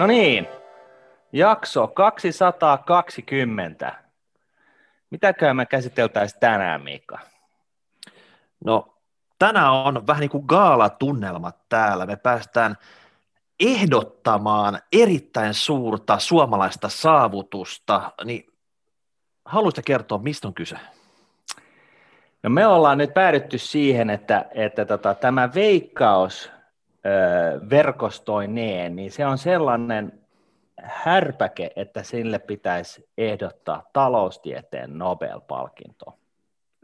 No niin, jakso 220. Mitäköhän me käsiteltäisiin tänään, Miikka? No, tänään on vähän niin kuin gaalatunnelmat täällä. Me päästään ehdottamaan erittäin suurta suomalaista saavutusta, niin haluaisitko kertoa, mistä on kyse? No me ollaan nyt päädytty siihen, että, että tota, tämä veikkaus verkostoineen, niin se on sellainen härpäke, että sille pitäisi ehdottaa taloustieteen Nobel-palkinto.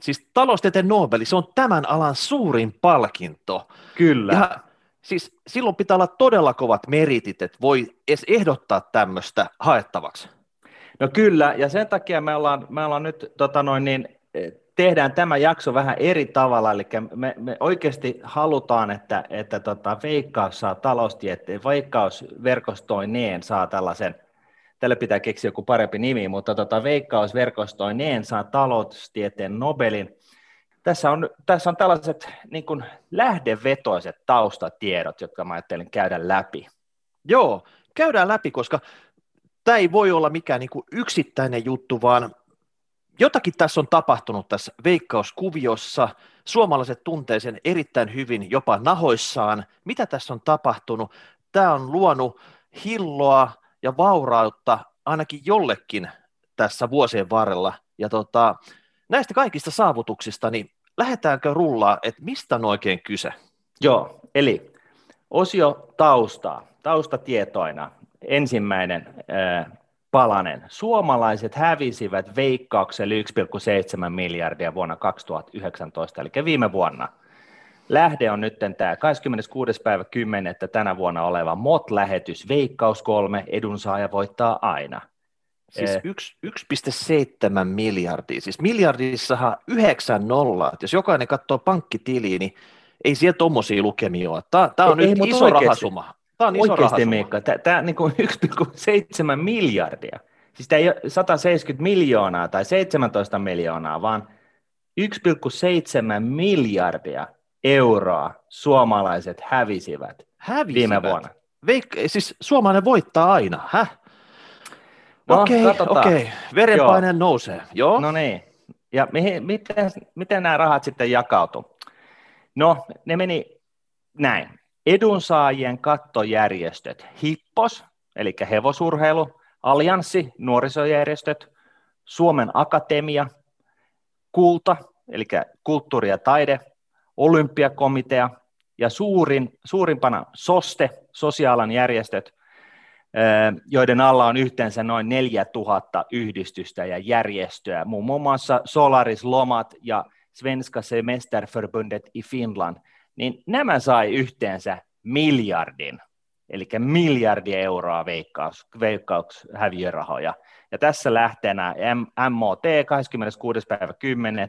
Siis taloustieteen Nobel, se on tämän alan suurin palkinto. Kyllä. Ja siis silloin pitää olla todella kovat meritit, että voi edes ehdottaa tämmöistä haettavaksi. No kyllä, ja sen takia me ollaan, me ollaan nyt tota noin, niin, tehdään tämä jakso vähän eri tavalla, eli me, me oikeasti halutaan, että, että tota, Veikkaus saa taloustieteen, Veikkausverkostoineen saa tällaisen, tälle pitää keksiä joku parempi nimi, mutta tota, Veikkausverkostoineen saa taloustieteen Nobelin. Tässä on, tässä on tällaiset niin kuin lähdevetoiset taustatiedot, jotka mä ajattelin käydä läpi. Joo, käydään läpi, koska tämä ei voi olla mikään niin kuin yksittäinen juttu, vaan jotakin tässä on tapahtunut tässä veikkauskuviossa. Suomalaiset tuntee sen erittäin hyvin, jopa nahoissaan. Mitä tässä on tapahtunut? Tämä on luonut hilloa ja vaurautta ainakin jollekin tässä vuosien varrella. Ja tota, näistä kaikista saavutuksista, niin lähdetäänkö rullaa, että mistä on oikein kyse? Joo, eli osio taustaa, taustatietoina. Ensimmäinen palanen. Suomalaiset hävisivät veikkaukselle 1,7 miljardia vuonna 2019, eli viime vuonna. Lähde on nyt tämä 26. päivä 10. tänä vuonna oleva MOT-lähetys Veikkaus 3, edunsaaja voittaa aina. Siis 1,7 miljardia, siis miljardissahan 9 nollaa, jos jokainen katsoo pankkitiliä, niin ei siellä tuommoisia lukemia ole. Tämä, tämä on ei, nyt ei, iso oikeasti. rahasuma. Tämä on iso Oikeasti Miikka, tämä, niin kuin 1,7 miljardia. Siis tämä ei ole 170 miljoonaa tai 17 miljoonaa, vaan 1,7 miljardia euroa suomalaiset hävisivät, hävisivät. viime vuonna. Veik- siis suomalainen voittaa aina, häh? No, okei, okay, okei. Verenpaine Joo. nousee. Joo. No niin. Ja mihin, miten, miten nämä rahat sitten jakautu? No, ne meni näin edunsaajien kattojärjestöt, HIPPOS, eli hevosurheilu, Allianssi, nuorisojärjestöt, Suomen Akatemia, Kulta, eli kulttuuri ja taide, olympiakomitea ja suurin, suurimpana SOSTE, sosiaalan järjestöt, joiden alla on yhteensä noin 4000 yhdistystä ja järjestöä, muun muassa Solaris Lomat ja Svenska Semesterförbundet i Finland – niin nämä sai yhteensä miljardin, eli miljardi euroa veikkaus, veikkaushäviörahoja. Ja tässä lähteenä MOT 26. päivä 10.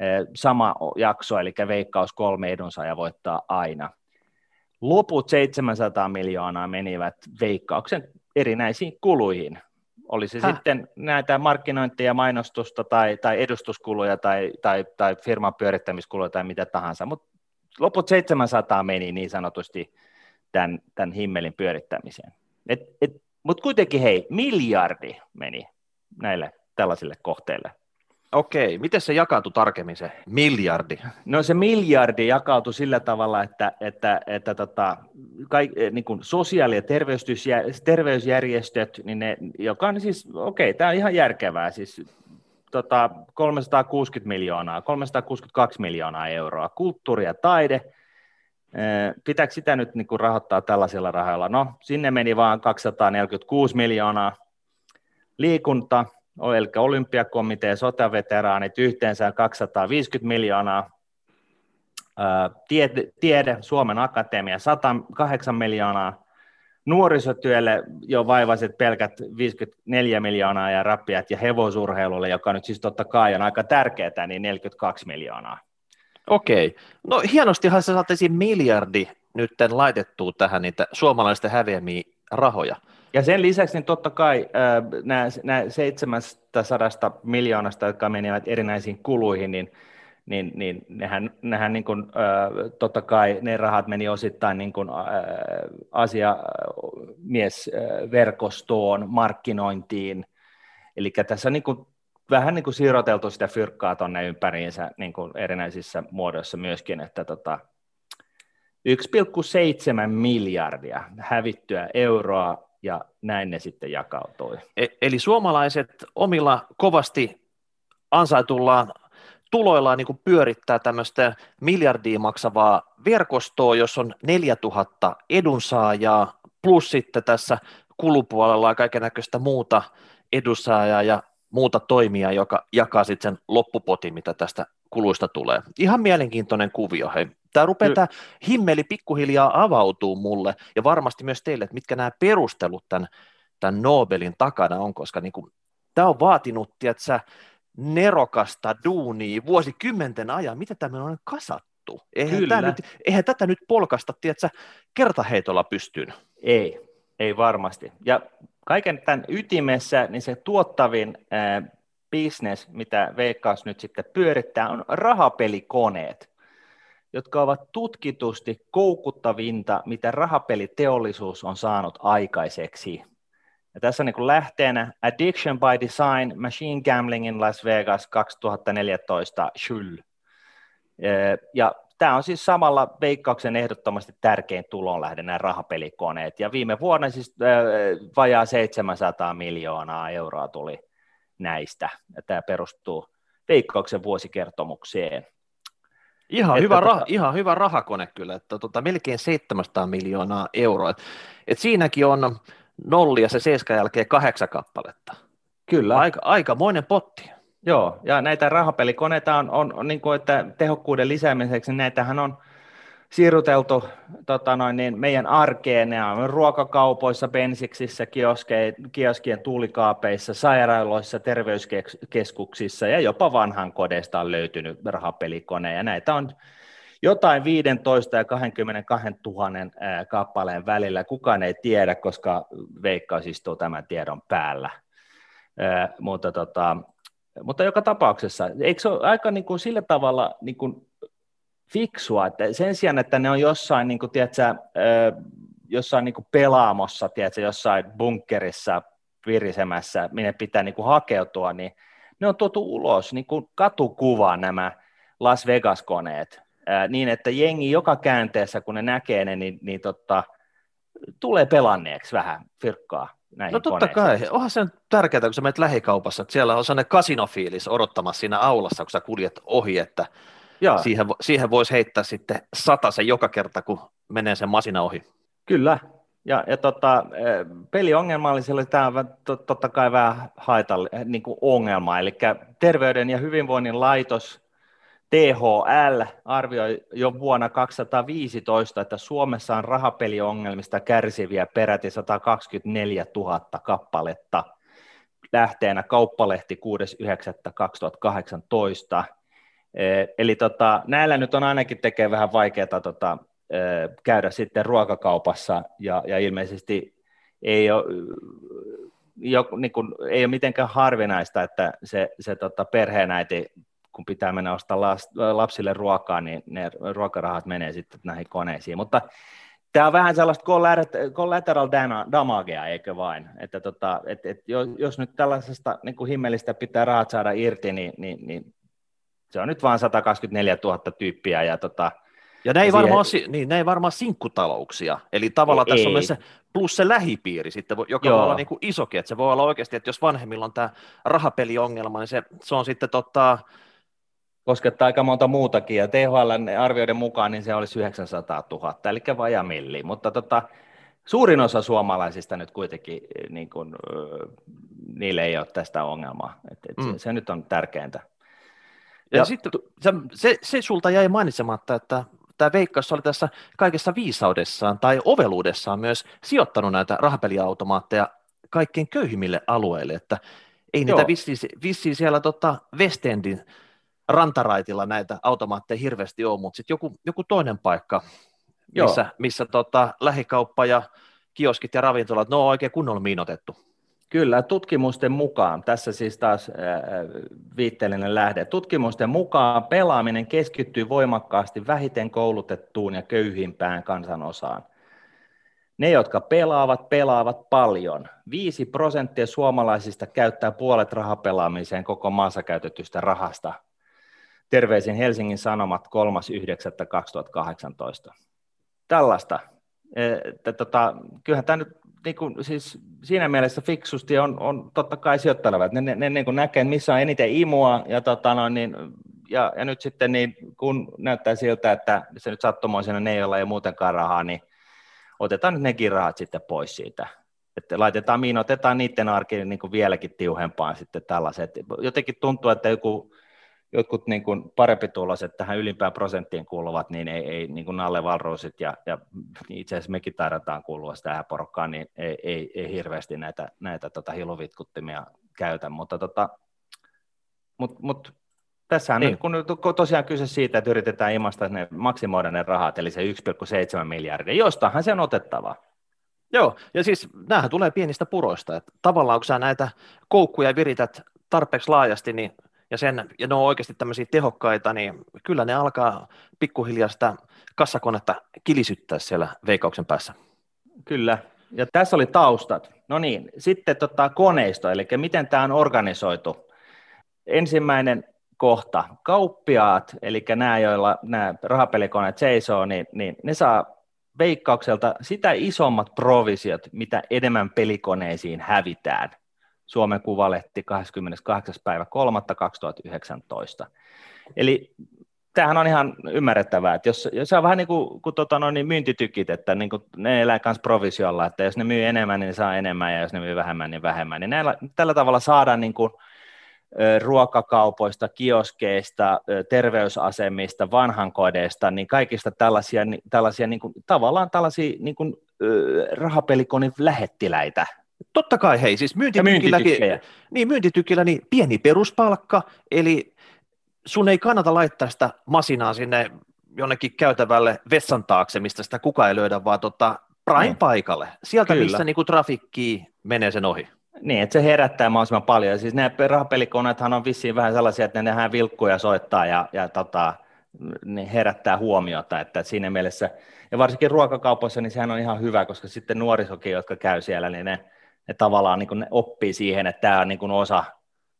Eh, sama jakso, eli veikkaus kolme edunsaaja voittaa aina. Loput 700 miljoonaa menivät veikkauksen erinäisiin kuluihin. Oli se Häh? sitten näitä markkinointia, mainostusta tai, tai edustuskuluja tai, tai, tai firman pyörittämiskuluja tai mitä tahansa, mutta loput 700 meni niin sanotusti tämän, tämän himmelin pyörittämiseen. Mutta kuitenkin hei, miljardi meni näille tällaisille kohteille. Okei, miten se jakautui tarkemmin se miljardi? No se miljardi jakautui sillä tavalla, että, että, että tota, kaik, niin kuin sosiaali- ja terveysjärjestöt, niin ne, joka on siis, okei, tämä on ihan järkevää, siis tota, 360 miljoonaa, 362 miljoonaa euroa. Kulttuuri ja taide, pitääkö sitä nyt niin rahoittaa tällaisilla rahoilla? No, sinne meni vain 246 miljoonaa. Liikunta, eli olympiakomitea, sotaveteraanit, yhteensä 250 miljoonaa. Tiede Suomen Akatemia, 108 miljoonaa nuorisotyölle jo vaivaiset pelkät 54 miljoonaa ja rappiat ja hevosurheilulle, joka nyt siis totta kai on aika tärkeää, niin 42 miljoonaa. Okei. No hienostihan se saataisiin miljardi nyt laitettua tähän niitä suomalaisten häviämiä rahoja. Ja sen lisäksi niin totta kai nämä, nämä 700 miljoonasta, jotka menivät erinäisiin kuluihin, niin niin, niin nehän, nehän niin kuin, äh, totta kai ne rahat meni osittain niin kuin, äh, asiamiesverkostoon, markkinointiin, eli tässä on niin kuin, vähän niin kuin siroteltu sitä fyrkkaa tuonne ympäriinsä niin kuin erinäisissä muodoissa myöskin, että tota, 1,7 miljardia hävittyä euroa ja näin ne sitten jakautui. E- eli suomalaiset omilla kovasti ansaitullaan tuloillaan niin pyörittää tämmöistä miljardia maksavaa verkostoa, jos on 4000 edunsaajaa, plus sitten tässä kulupuolella on kaiken näköistä muuta edunsaajaa ja muuta toimia, joka jakaa sitten sen loppupotin, mitä tästä kuluista tulee. Ihan mielenkiintoinen kuvio, hei. Tämä rupeaa tämä himmeli pikkuhiljaa avautuu mulle, ja varmasti myös teille, että mitkä nämä perustelut tämän, tämän Nobelin takana on, koska niin kuin, tämä on vaatinut, tiedätkö, nerokasta duunia vuosikymmenten ajan. Mitä tämä on kasattu? Eihän, tämä nyt, eihän tätä nyt polkasta, tiedätkö, kertaheitolla pystyyn. Ei, ei varmasti. Ja kaiken tämän ytimessä, niin se tuottavin äh, business, mitä Veikkaus nyt sitten pyörittää, on rahapelikoneet, jotka ovat tutkitusti koukuttavinta, mitä rahapeliteollisuus on saanut aikaiseksi. Ja tässä on niin lähteenä Addiction by Design, Machine Gambling in Las Vegas 2014, Schull. Ja tämä on siis samalla veikkauksen ehdottomasti tärkein tulonlähde, nämä rahapelikoneet. Ja viime vuonna siis vajaa 700 miljoonaa euroa tuli näistä. Ja tämä perustuu veikkauksen vuosikertomukseen. Ihan, hyvä, tota, rah, ihan hyvä rahakone kyllä, että tota, melkein 700 miljoonaa euroa. Et, et siinäkin on nolli ja se seiskan jälkeen kahdeksan kappaletta. Kyllä. Aika, aikamoinen potti. Joo, ja näitä rahapelikoneita on, on, on niin kuin, että tehokkuuden lisäämiseksi, niin näitähän on siirruteltu tota noin, niin meidän arkeen, ne on ruokakaupoissa, bensiksissä, kioskien tuulikaapeissa, sairaaloissa, terveyskeskuksissa ja jopa vanhan kodeista on löytynyt rahapelikone, ja näitä on jotain 15 ja 22 000 kappaleen välillä. Kukaan ei tiedä, koska Veikkaus istuu tämän tiedon päällä. mutta, tota, mutta joka tapauksessa, eikö se ole aika niin kuin sillä tavalla niin kuin fiksua, että sen sijaan, että ne on jossain, niin kuin, tiedätkö, jossain niin kuin pelaamossa, tiedätkö, jossain bunkkerissa virisemässä, minne pitää niin kuin hakeutua, niin ne on tuotu ulos niin kuin katukuvaan nämä Las Vegas-koneet, niin että jengi joka käänteessä, kun ne näkee ne, niin, niin totta, tulee pelanneeksi vähän fyrkkaa näihin No totta koneisiin. kai, onhan se tärkeää, kun sä menet lähikaupassa, että siellä on sellainen kasinofiilis odottamassa siinä aulassa, kun sä kuljet ohi, että Joo. siihen, siihen voisi heittää sitten sen joka kerta, kun menee sen masina ohi. Kyllä, ja, ja tota, peliongelmallisille tämä on totta kai vähän haitallinen niin ongelma, eli Terveyden ja hyvinvoinnin laitos THL arvioi jo vuonna 2015, että Suomessa on rahapeliongelmista kärsiviä peräti 124 000 kappaletta. Lähteenä kauppalehti 6.9.2018. Eli tota, näillä nyt on ainakin tekee vähän vaikeaa tota, käydä sitten ruokakaupassa ja, ja ilmeisesti ei ole, jo, niin kuin, ei ole mitenkään harvinaista, että se, se tota, perheenäiti kun pitää mennä ostaa lapsille ruokaa, niin ne ruokarahat menee sitten näihin koneisiin. Mutta tämä on vähän sellaista collateral damagea, eikö vain? Että tota, et, et jos nyt tällaisesta niin kuin himmelistä pitää rahat saada irti, niin, niin, niin se on nyt vain 124 000 tyyppiä. Ja, tota, ja ne ei, siihen... varmaan, niin, ne ei varmaan sinkkutalouksia, eli tavallaan ei, tässä on myös se plus se lähipiiri sitten, joka Joo. voi olla niin kuin isokin, että se voi olla oikeasti, että jos vanhemmilla on tämä rahapeliongelma, niin se, se on sitten tota, koskettaa aika monta muutakin, ja THL arvioiden mukaan niin se olisi 900 000, eli vaja milli, mutta tota, suurin osa suomalaisista nyt kuitenkin, niin kuin, niille ei ole tästä ongelmaa, et, et mm. se, se nyt on tärkeintä. Ja, ja sitten se, se, se sulta jäi mainitsematta, että tämä Veikkaus oli tässä kaikessa viisaudessaan tai oveluudessaan myös sijoittanut näitä rahapeliautomaatteja kaikkein köyhimmille alueille, että ei niitä vissiin, vissiin siellä tota Westendin rantaraitilla näitä automaatteja hirveästi ole, mutta sitten joku, joku toinen paikka, missä, missä tota, lähikauppa ja kioskit ja ravintolat, ne on oikein kunnolla miinotettu. Kyllä, tutkimusten mukaan, tässä siis taas viitteellinen lähde, tutkimusten mukaan pelaaminen keskittyy voimakkaasti vähiten koulutettuun ja köyhimpään kansanosaan. Ne, jotka pelaavat, pelaavat paljon. 5 prosenttia suomalaisista käyttää puolet rahapelaamiseen koko maassa käytetystä rahasta. Terveisin Helsingin Sanomat 3.9.2018. Tällaista. Että tota, kyllähän tämä nyt niin kuin, siis siinä mielessä fiksusti on, on totta kai sijoittelevat. Ne, ne, ne niin kuin näkee, missä on eniten imua, ja, tota, no, niin, ja, ja nyt sitten niin, kun näyttää siltä, että se nyt sattumoisena ne, joilla ei muutenkaan rahaa, niin otetaan nyt nekin rahat sitten pois siitä. Että laitetaan miin, otetaan niiden arki niin vieläkin tiuhempaan sitten tällaiset. Jotenkin tuntuu, että joku jotkut niin kuin parempi tuloset tähän ylimpään prosenttiin kuuluvat, niin ei, ei niin kuin Nalle Valruusit ja, ja itse asiassa mekin taidetaan kuulua tähän porukkaan, niin ei, ei, ei hirveästi näitä, näitä tota hiluvitkuttimia käytä, mutta tota, mut, mut, tässä niin. nyt kun tosiaan kyse siitä, että yritetään imasta ne maksimoida ne rahat, eli se 1,7 miljardia, jostahan se on otettava. Joo, ja siis näähän tulee pienistä puroista, että tavallaan kun sä näitä koukkuja virität tarpeeksi laajasti, niin ja, sen, ja ne on oikeasti tämmöisiä tehokkaita, niin kyllä ne alkaa pikkuhiljaa sitä kassakonetta kilisyttää siellä veikauksen päässä. Kyllä, ja tässä oli taustat. No niin, sitten tota koneisto, eli miten tämä on organisoitu. Ensimmäinen kohta, kauppiaat, eli nämä, joilla nämä rahapelikoneet seisoo, niin, niin ne saa veikkaukselta sitä isommat provisiot, mitä enemmän pelikoneisiin hävitään – Suomen Kuvalehti 28. päivä 3. 2019. Eli tämähän on ihan ymmärrettävää, että jos, jos on vähän niin kuin, kuin tota, no, niin myyntitykit, että niin kuin ne elää myös provisiolla, että jos ne myy enemmän, niin ne saa enemmän, ja jos ne myy vähemmän, niin vähemmän. Niin näillä, tällä tavalla saadaan niin kuin, ruokakaupoista, kioskeista, terveysasemista, vanhankodeista, niin kaikista tällaisia, tällaisia niin kuin, tavallaan tällaisia niin kuin, rahapelikonin lähettiläitä, Totta kai hei, siis myyntitykilläkin, niin, myyntitykillä niin pieni peruspalkka, eli sun ei kannata laittaa sitä masinaa sinne jonnekin käytävälle vessan taakse, mistä sitä kukaan ei löydä, vaan tota prime-paikalle, niin. sieltä Kyllä. missä niinku trafikki menee sen ohi. Niin, että se herättää mahdollisimman paljon. Siis nämä rahapelikoneethan on vissiin vähän sellaisia, että ne nähdään vilkkuja soittaa ja, ja tota, ne herättää huomiota, että siinä mielessä, ja varsinkin ruokakaupoissa, niin sehän on ihan hyvä, koska sitten nuorisokin, jotka käy siellä, niin ne ne tavallaan niin ne oppii siihen, että tämä on niin osa,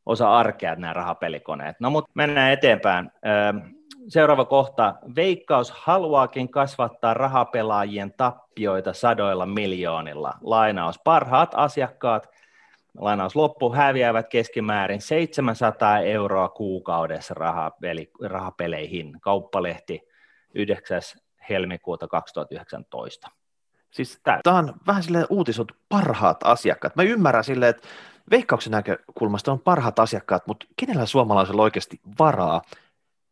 osa arkea nämä rahapelikoneet. No mutta mennään eteenpäin. Seuraava kohta. Veikkaus haluaakin kasvattaa rahapelaajien tappioita sadoilla miljoonilla. Lainaus. Parhaat asiakkaat, lainaus loppu, häviävät keskimäärin 700 euroa kuukaudessa rahapeli, rahapeleihin. Kauppalehti 9. helmikuuta 2019. Siis tämä on vähän silleen uutisot parhaat asiakkaat. Mä ymmärrän silleen, että veikkauksen näkökulmasta on parhaat asiakkaat, mutta kenellä suomalaisella oikeasti varaa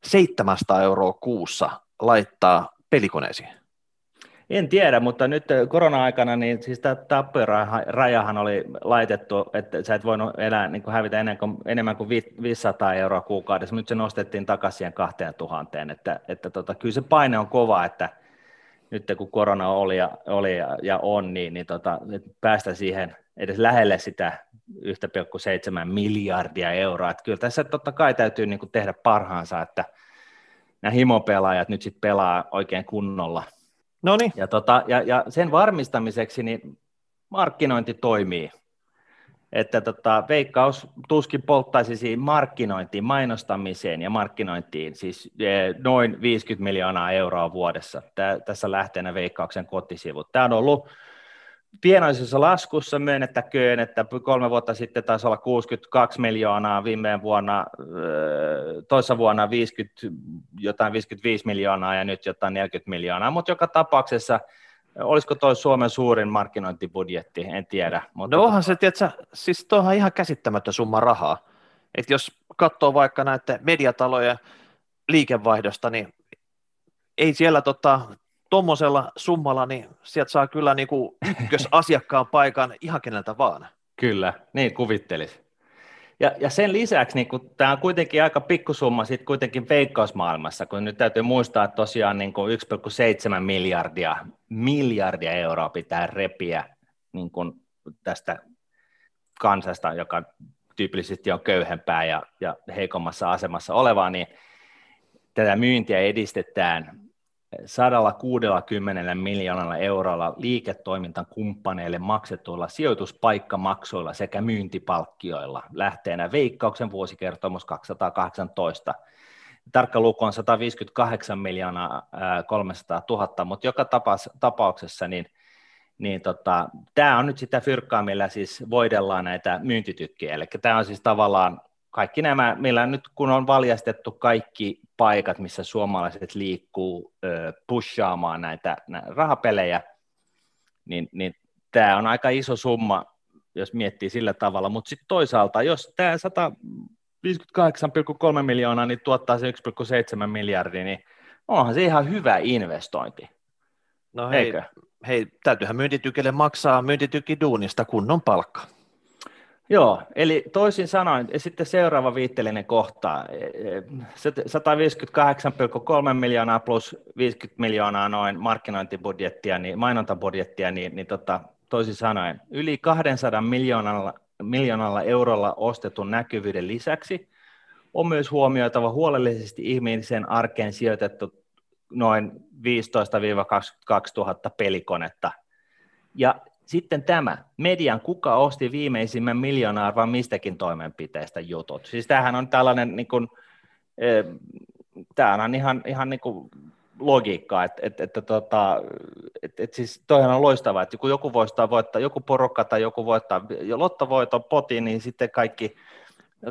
700 euroa kuussa laittaa pelikoneisiin? En tiedä, mutta nyt korona-aikana niin siis tämä tappiorajahan oli laitettu, että sä et voinut elää niin kuin hävitä enemmän kuin, enemmän kuin 500 euroa kuukaudessa, nyt se nostettiin takaisin siihen 2000, että, että tota, kyllä se paine on kova, että – nyt kun korona oli ja, oli ja, ja on, niin, niin tota, päästä siihen edes lähelle sitä 1,7 miljardia euroa. Että kyllä tässä totta kai täytyy niin kuin tehdä parhaansa, että nämä himopelaajat nyt sitten pelaa oikein kunnolla. Noniin. Ja, tota, ja, ja sen varmistamiseksi niin markkinointi toimii että tota, Veikkaus tuskin polttaisi siihen markkinointiin, mainostamiseen ja markkinointiin siis e, noin 50 miljoonaa euroa vuodessa. Tää, tässä lähteenä Veikkauksen kotisivut. Tämä on ollut pienoisessa laskussa myönnettäköön, että kolme vuotta sitten taisi olla 62 miljoonaa, viime vuonna, toissa vuonna 50, jotain 55 miljoonaa ja nyt jotain 40 miljoonaa, mutta joka tapauksessa – Olisiko toi Suomen suurin markkinointibudjetti, en tiedä. Mutta no onhan se, tiedätkö, siis tuohan ihan käsittämättä summa rahaa. että jos katsoo vaikka näiden mediatalojen liikevaihdosta, niin ei siellä tota, tuommoisella summalla, niin sieltä saa kyllä niin kuin ykkösasiakkaan paikan ihan keneltä vaan. Kyllä, niin kuvittelisi. Ja, ja sen lisäksi niin kun, tämä on kuitenkin aika pikkusumma sitten kuitenkin veikkausmaailmassa, kun nyt täytyy muistaa, että tosiaan niin 1,7 miljardia, miljardia euroa pitää repiä niin kun tästä kansasta, joka tyypillisesti on köyhempää ja, ja heikommassa asemassa olevaa, niin tätä myyntiä edistetään 160 miljoonalla eurolla liiketoimintan kumppaneille maksetuilla sijoituspaikkamaksuilla sekä myyntipalkkioilla lähteenä Veikkauksen vuosikertomus 218. Tarkka luku on 158 miljoonaa 300 000, mutta joka tapauksessa niin, niin tota, tämä on nyt sitä fyrkkaa, millä siis voidellaan näitä myyntitykkiä. Eli tämä on siis tavallaan kaikki nämä, millä nyt kun on valjastettu kaikki paikat, missä suomalaiset liikkuu pushaamaan näitä, näitä rahapelejä, niin, niin tämä on aika iso summa, jos miettii sillä tavalla, mutta sitten toisaalta, jos tämä 158,3 miljoonaa niin tuottaa se 1,7 miljardia, niin onhan se ihan hyvä investointi. No hei, Eikö? hei täytyyhän myyntitykille maksaa myyntitykki duunista kunnon palkka. Joo, eli toisin sanoen, sitten seuraava viitteellinen kohta, 158,3 miljoonaa plus 50 miljoonaa noin markkinointibudjettia, niin mainontabudjettia, niin, niin tota, toisin sanoen, yli 200 miljoonalla, miljoonalla eurolla ostetun näkyvyyden lisäksi on myös huomioitava huolellisesti ihmisen arkeen sijoitettu noin 15-22 000 pelikonetta. Ja sitten tämä, median kuka osti viimeisimmän miljoonaa mistäkin toimenpiteestä jutut. Siis tämähän on tällainen, niin kuin, eh, tämä on ihan, ihan niin kuin logiikkaa, että, että, että, tota, että, että siis toihan on loistavaa, että kun joku voittaa, voittaa, joku porukka tai joku voittaa lottovoiton potin, niin sitten kaikki,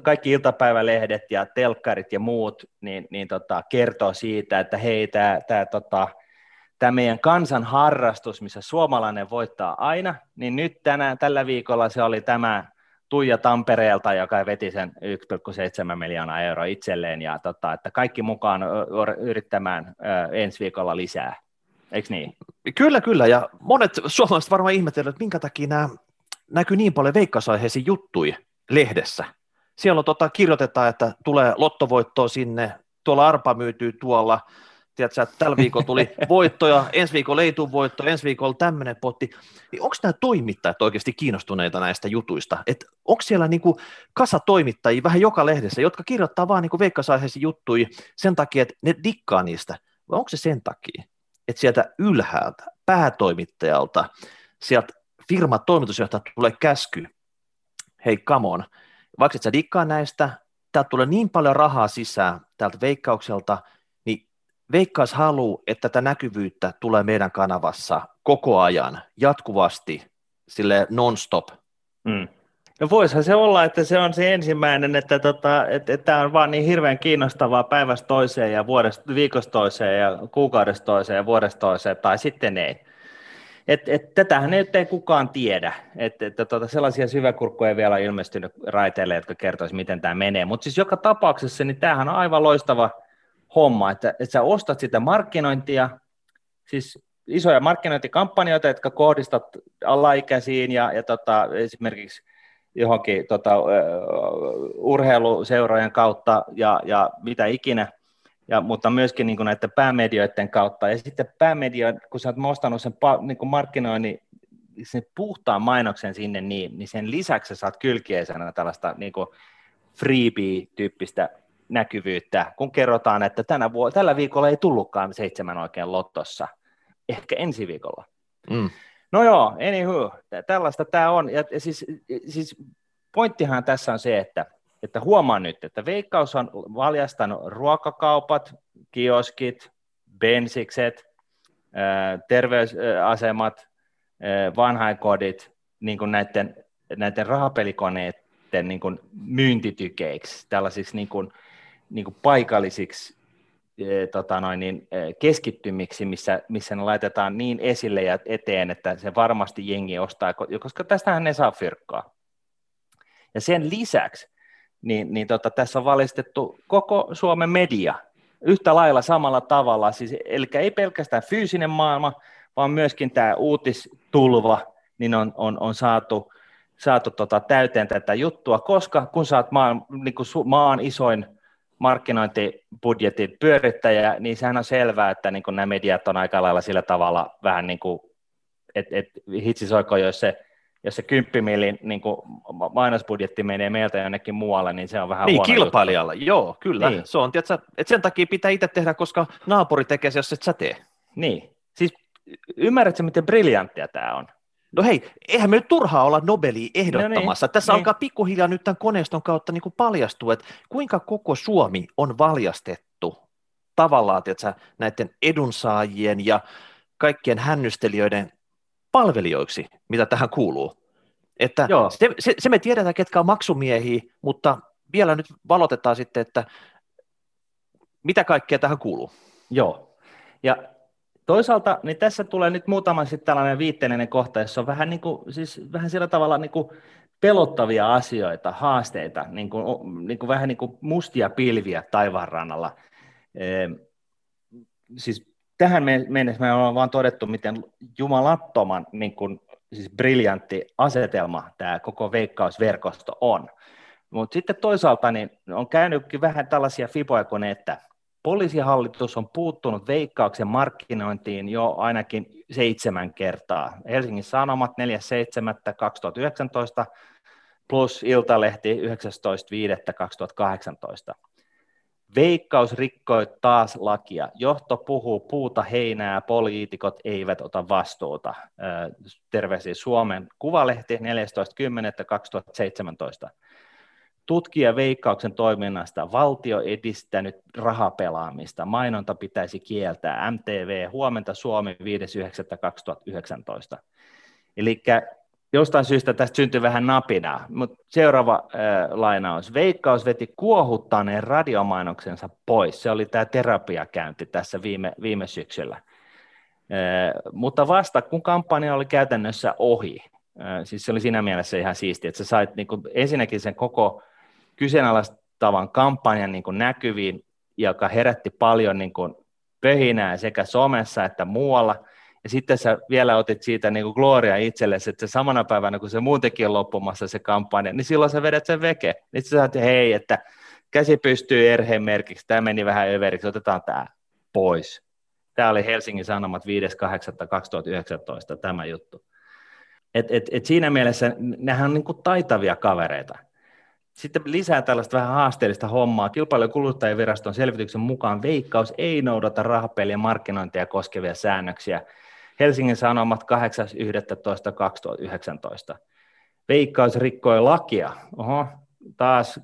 kaikki iltapäivälehdet ja telkkarit ja muut niin, niin tota, kertoo siitä, että hei, tämä tota, tämä meidän kansan harrastus, missä suomalainen voittaa aina, niin nyt tänään, tällä viikolla se oli tämä Tuija Tampereelta, joka veti sen 1,7 miljoonaa euroa itselleen, ja tota, että kaikki mukaan yrittämään ensi viikolla lisää. Eikö niin? Kyllä, kyllä, ja monet suomalaiset varmaan ihmettelevät, että minkä takia nämä näkyy niin paljon veikkausaiheisiin juttui lehdessä. Siellä on, tota, kirjoitetaan, että tulee lottovoittoa sinne, tuolla arpa myytyy tuolla, tiedätkö, että tällä viikolla tuli voittoja, ensi viikolla ei tule voittoja, ensi viikolla tämmöinen potti, niin onko nämä toimittajat oikeasti kiinnostuneita näistä jutuista? Et onko siellä niinku kasa toimittajia vähän joka lehdessä, jotka kirjoittaa vaan niinku veikkasaiheisiin juttuja sen takia, että ne dikkaa niistä, vai onko se sen takia, että sieltä ylhäältä, päätoimittajalta, sieltä firman toimitusjohtajalta tulee käsky, hei come on, vaikka et sä dikkaa näistä, täältä tulee niin paljon rahaa sisään täältä veikkaukselta, Veikkaus haluaa, että tätä näkyvyyttä tulee meidän kanavassa koko ajan, jatkuvasti, sille non-stop. Mm. No voisihan se olla, että se on se ensimmäinen, että tota, tämä on vaan niin hirveän kiinnostavaa päivästä toiseen ja vuodesta, viikosta toiseen ja kuukaudesta toiseen ja vuodesta toiseen, tai sitten ei. Et, et, tätähän ei, ei kukaan tiedä, että et, tota, sellaisia syväkurkkuja ei vielä ilmestynyt raiteille, jotka kertoisivat, miten tämä menee. Mutta siis joka tapauksessa, niin tämähän on aivan loistava homma, että, että sä ostat sitä markkinointia, siis isoja markkinointikampanjoita, jotka kohdistat alaikäisiin ja, ja tota, esimerkiksi johonkin tota, urheiluseurojen kautta ja, ja mitä ikinä, ja, mutta myöskin niin näiden päämedioiden kautta. Ja sitten päämedio, kun sä oot ostanut sen niin markkinoinnin, sen puhtaan mainoksen sinne, niin, niin sen lisäksi sä saat kylkiesenä tällaista niin freebie-tyyppistä näkyvyyttä, kun kerrotaan, että tänä vu- tällä viikolla ei tullutkaan seitsemän oikein lottossa, ehkä ensi viikolla. Mm. No joo, anywho, tällaista tämä on. Ja, siis, siis pointtihan tässä on se, että, että huomaan nyt, että Veikkaus on valjastanut ruokakaupat, kioskit, bensikset, terveysasemat, vanhainkodit, niin kuin näiden, näiden rahapelikoneiden niin kuin myyntitykeiksi, tällaisiksi niin kuin, niin kuin paikallisiksi e, tota noin, niin, e, keskittymiksi, missä, missä ne laitetaan niin esille ja eteen, että se varmasti jengi ostaa, koska tästähän ne saa fyrkkaa. Ja sen lisäksi niin, niin tota, tässä on valistettu koko Suomen media yhtä lailla samalla tavalla, siis, eli ei pelkästään fyysinen maailma, vaan myöskin tämä uutistulva niin on, on, on saatu, saatu tota, täyteen tätä juttua, koska kun oot maan, niin kuin maan isoin markkinointibudjetin pyörittäjä, niin sehän on selvää, että niin nämä mediat on aika lailla sillä tavalla vähän niin kuin, että et, hitsisoiko, jos se jos se 10 millin niin kuin mainosbudjetti menee meiltä jonnekin muualle, niin se on vähän Niin, kilpailijalla, juttu. joo, kyllä. Niin. Se on, tiedätkö, että sen takia pitää itse tehdä, koska naapuri tekee se, jos et sä tee. Niin, siis ymmärrätkö, miten briljanttia tämä on? No hei, eihän me nyt turhaa olla Nobelia ehdottamassa. No niin, Tässä niin. alkaa pikkuhiljaa nyt tämän koneiston kautta niin kuin paljastua, että kuinka koko Suomi on valjastettu tavallaan tiedätkö, näiden edunsaajien ja kaikkien hännystelijöiden palvelijoiksi, mitä tähän kuuluu. Että se, se, se me tiedetään, ketkä on maksumiehiä, mutta vielä nyt valotetaan sitten, että mitä kaikkea tähän kuuluu. Joo, ja toisaalta niin tässä tulee nyt muutama sitten tällainen viitteinen kohta, jossa on vähän, niin kuin, siis vähän sillä tavalla niin kuin pelottavia asioita, haasteita, niin kuin, niin kuin vähän niin kuin mustia pilviä taivaanrannalla. Ehm, siis tähän mennessä me ollaan vaan todettu, miten jumalattoman niin kuin, siis briljantti asetelma tämä koko veikkausverkosto on. Mutta sitten toisaalta niin on käynytkin vähän tällaisia fiboja kuin, että poliisihallitus on puuttunut veikkauksen markkinointiin jo ainakin seitsemän kertaa. Helsingin Sanomat 4.7.2019 plus Iltalehti 19.5.2018. Veikkaus rikkoi taas lakia. Johto puhuu puuta heinää, poliitikot eivät ota vastuuta. Terveisiä Suomen Kuvalehti 14.10.2017. Tutkija Veikkauksen toiminnasta valtio edistänyt rahapelaamista. Mainonta pitäisi kieltää. MTV Huomenta Suomi 5.9.2019. Eli jostain syystä tästä syntyi vähän napinaa, mutta seuraava äh, lainaus. Veikkaus veti kuohuttaneen radiomainoksensa pois. Se oli tämä terapiakäynti tässä viime, viime syksyllä. Äh, mutta vasta kun kampanja oli käytännössä ohi, äh, siis se oli siinä mielessä ihan siistiä, että sä sait niin kuin, ensinnäkin sen koko kyseenalaistavan kampanjan niin kuin näkyviin, joka herätti paljon niin kuin, pöhinää sekä somessa että muualla – ja sitten sä vielä otit siitä niin kuin gloria itsellesi, että samana päivänä, kun se muutenkin on loppumassa se kampanja, niin silloin sä vedät sen veke. Niin sä sanoit, hei, että käsi pystyy erheen merkiksi, tämä meni vähän överiksi, otetaan tämä pois. Tämä oli Helsingin Sanomat 5.8.2019 tämä juttu. Et, et, et siinä mielessä nehän on niin kuin taitavia kavereita. Sitten lisää tällaista vähän haasteellista hommaa. Kilpailu- ja kuluttajaviraston selvityksen mukaan Veikkaus ei noudata rahapelien markkinointia koskevia säännöksiä – Helsingin Sanomat 8.11.2019. Veikkaus rikkoi lakia. Oho, taas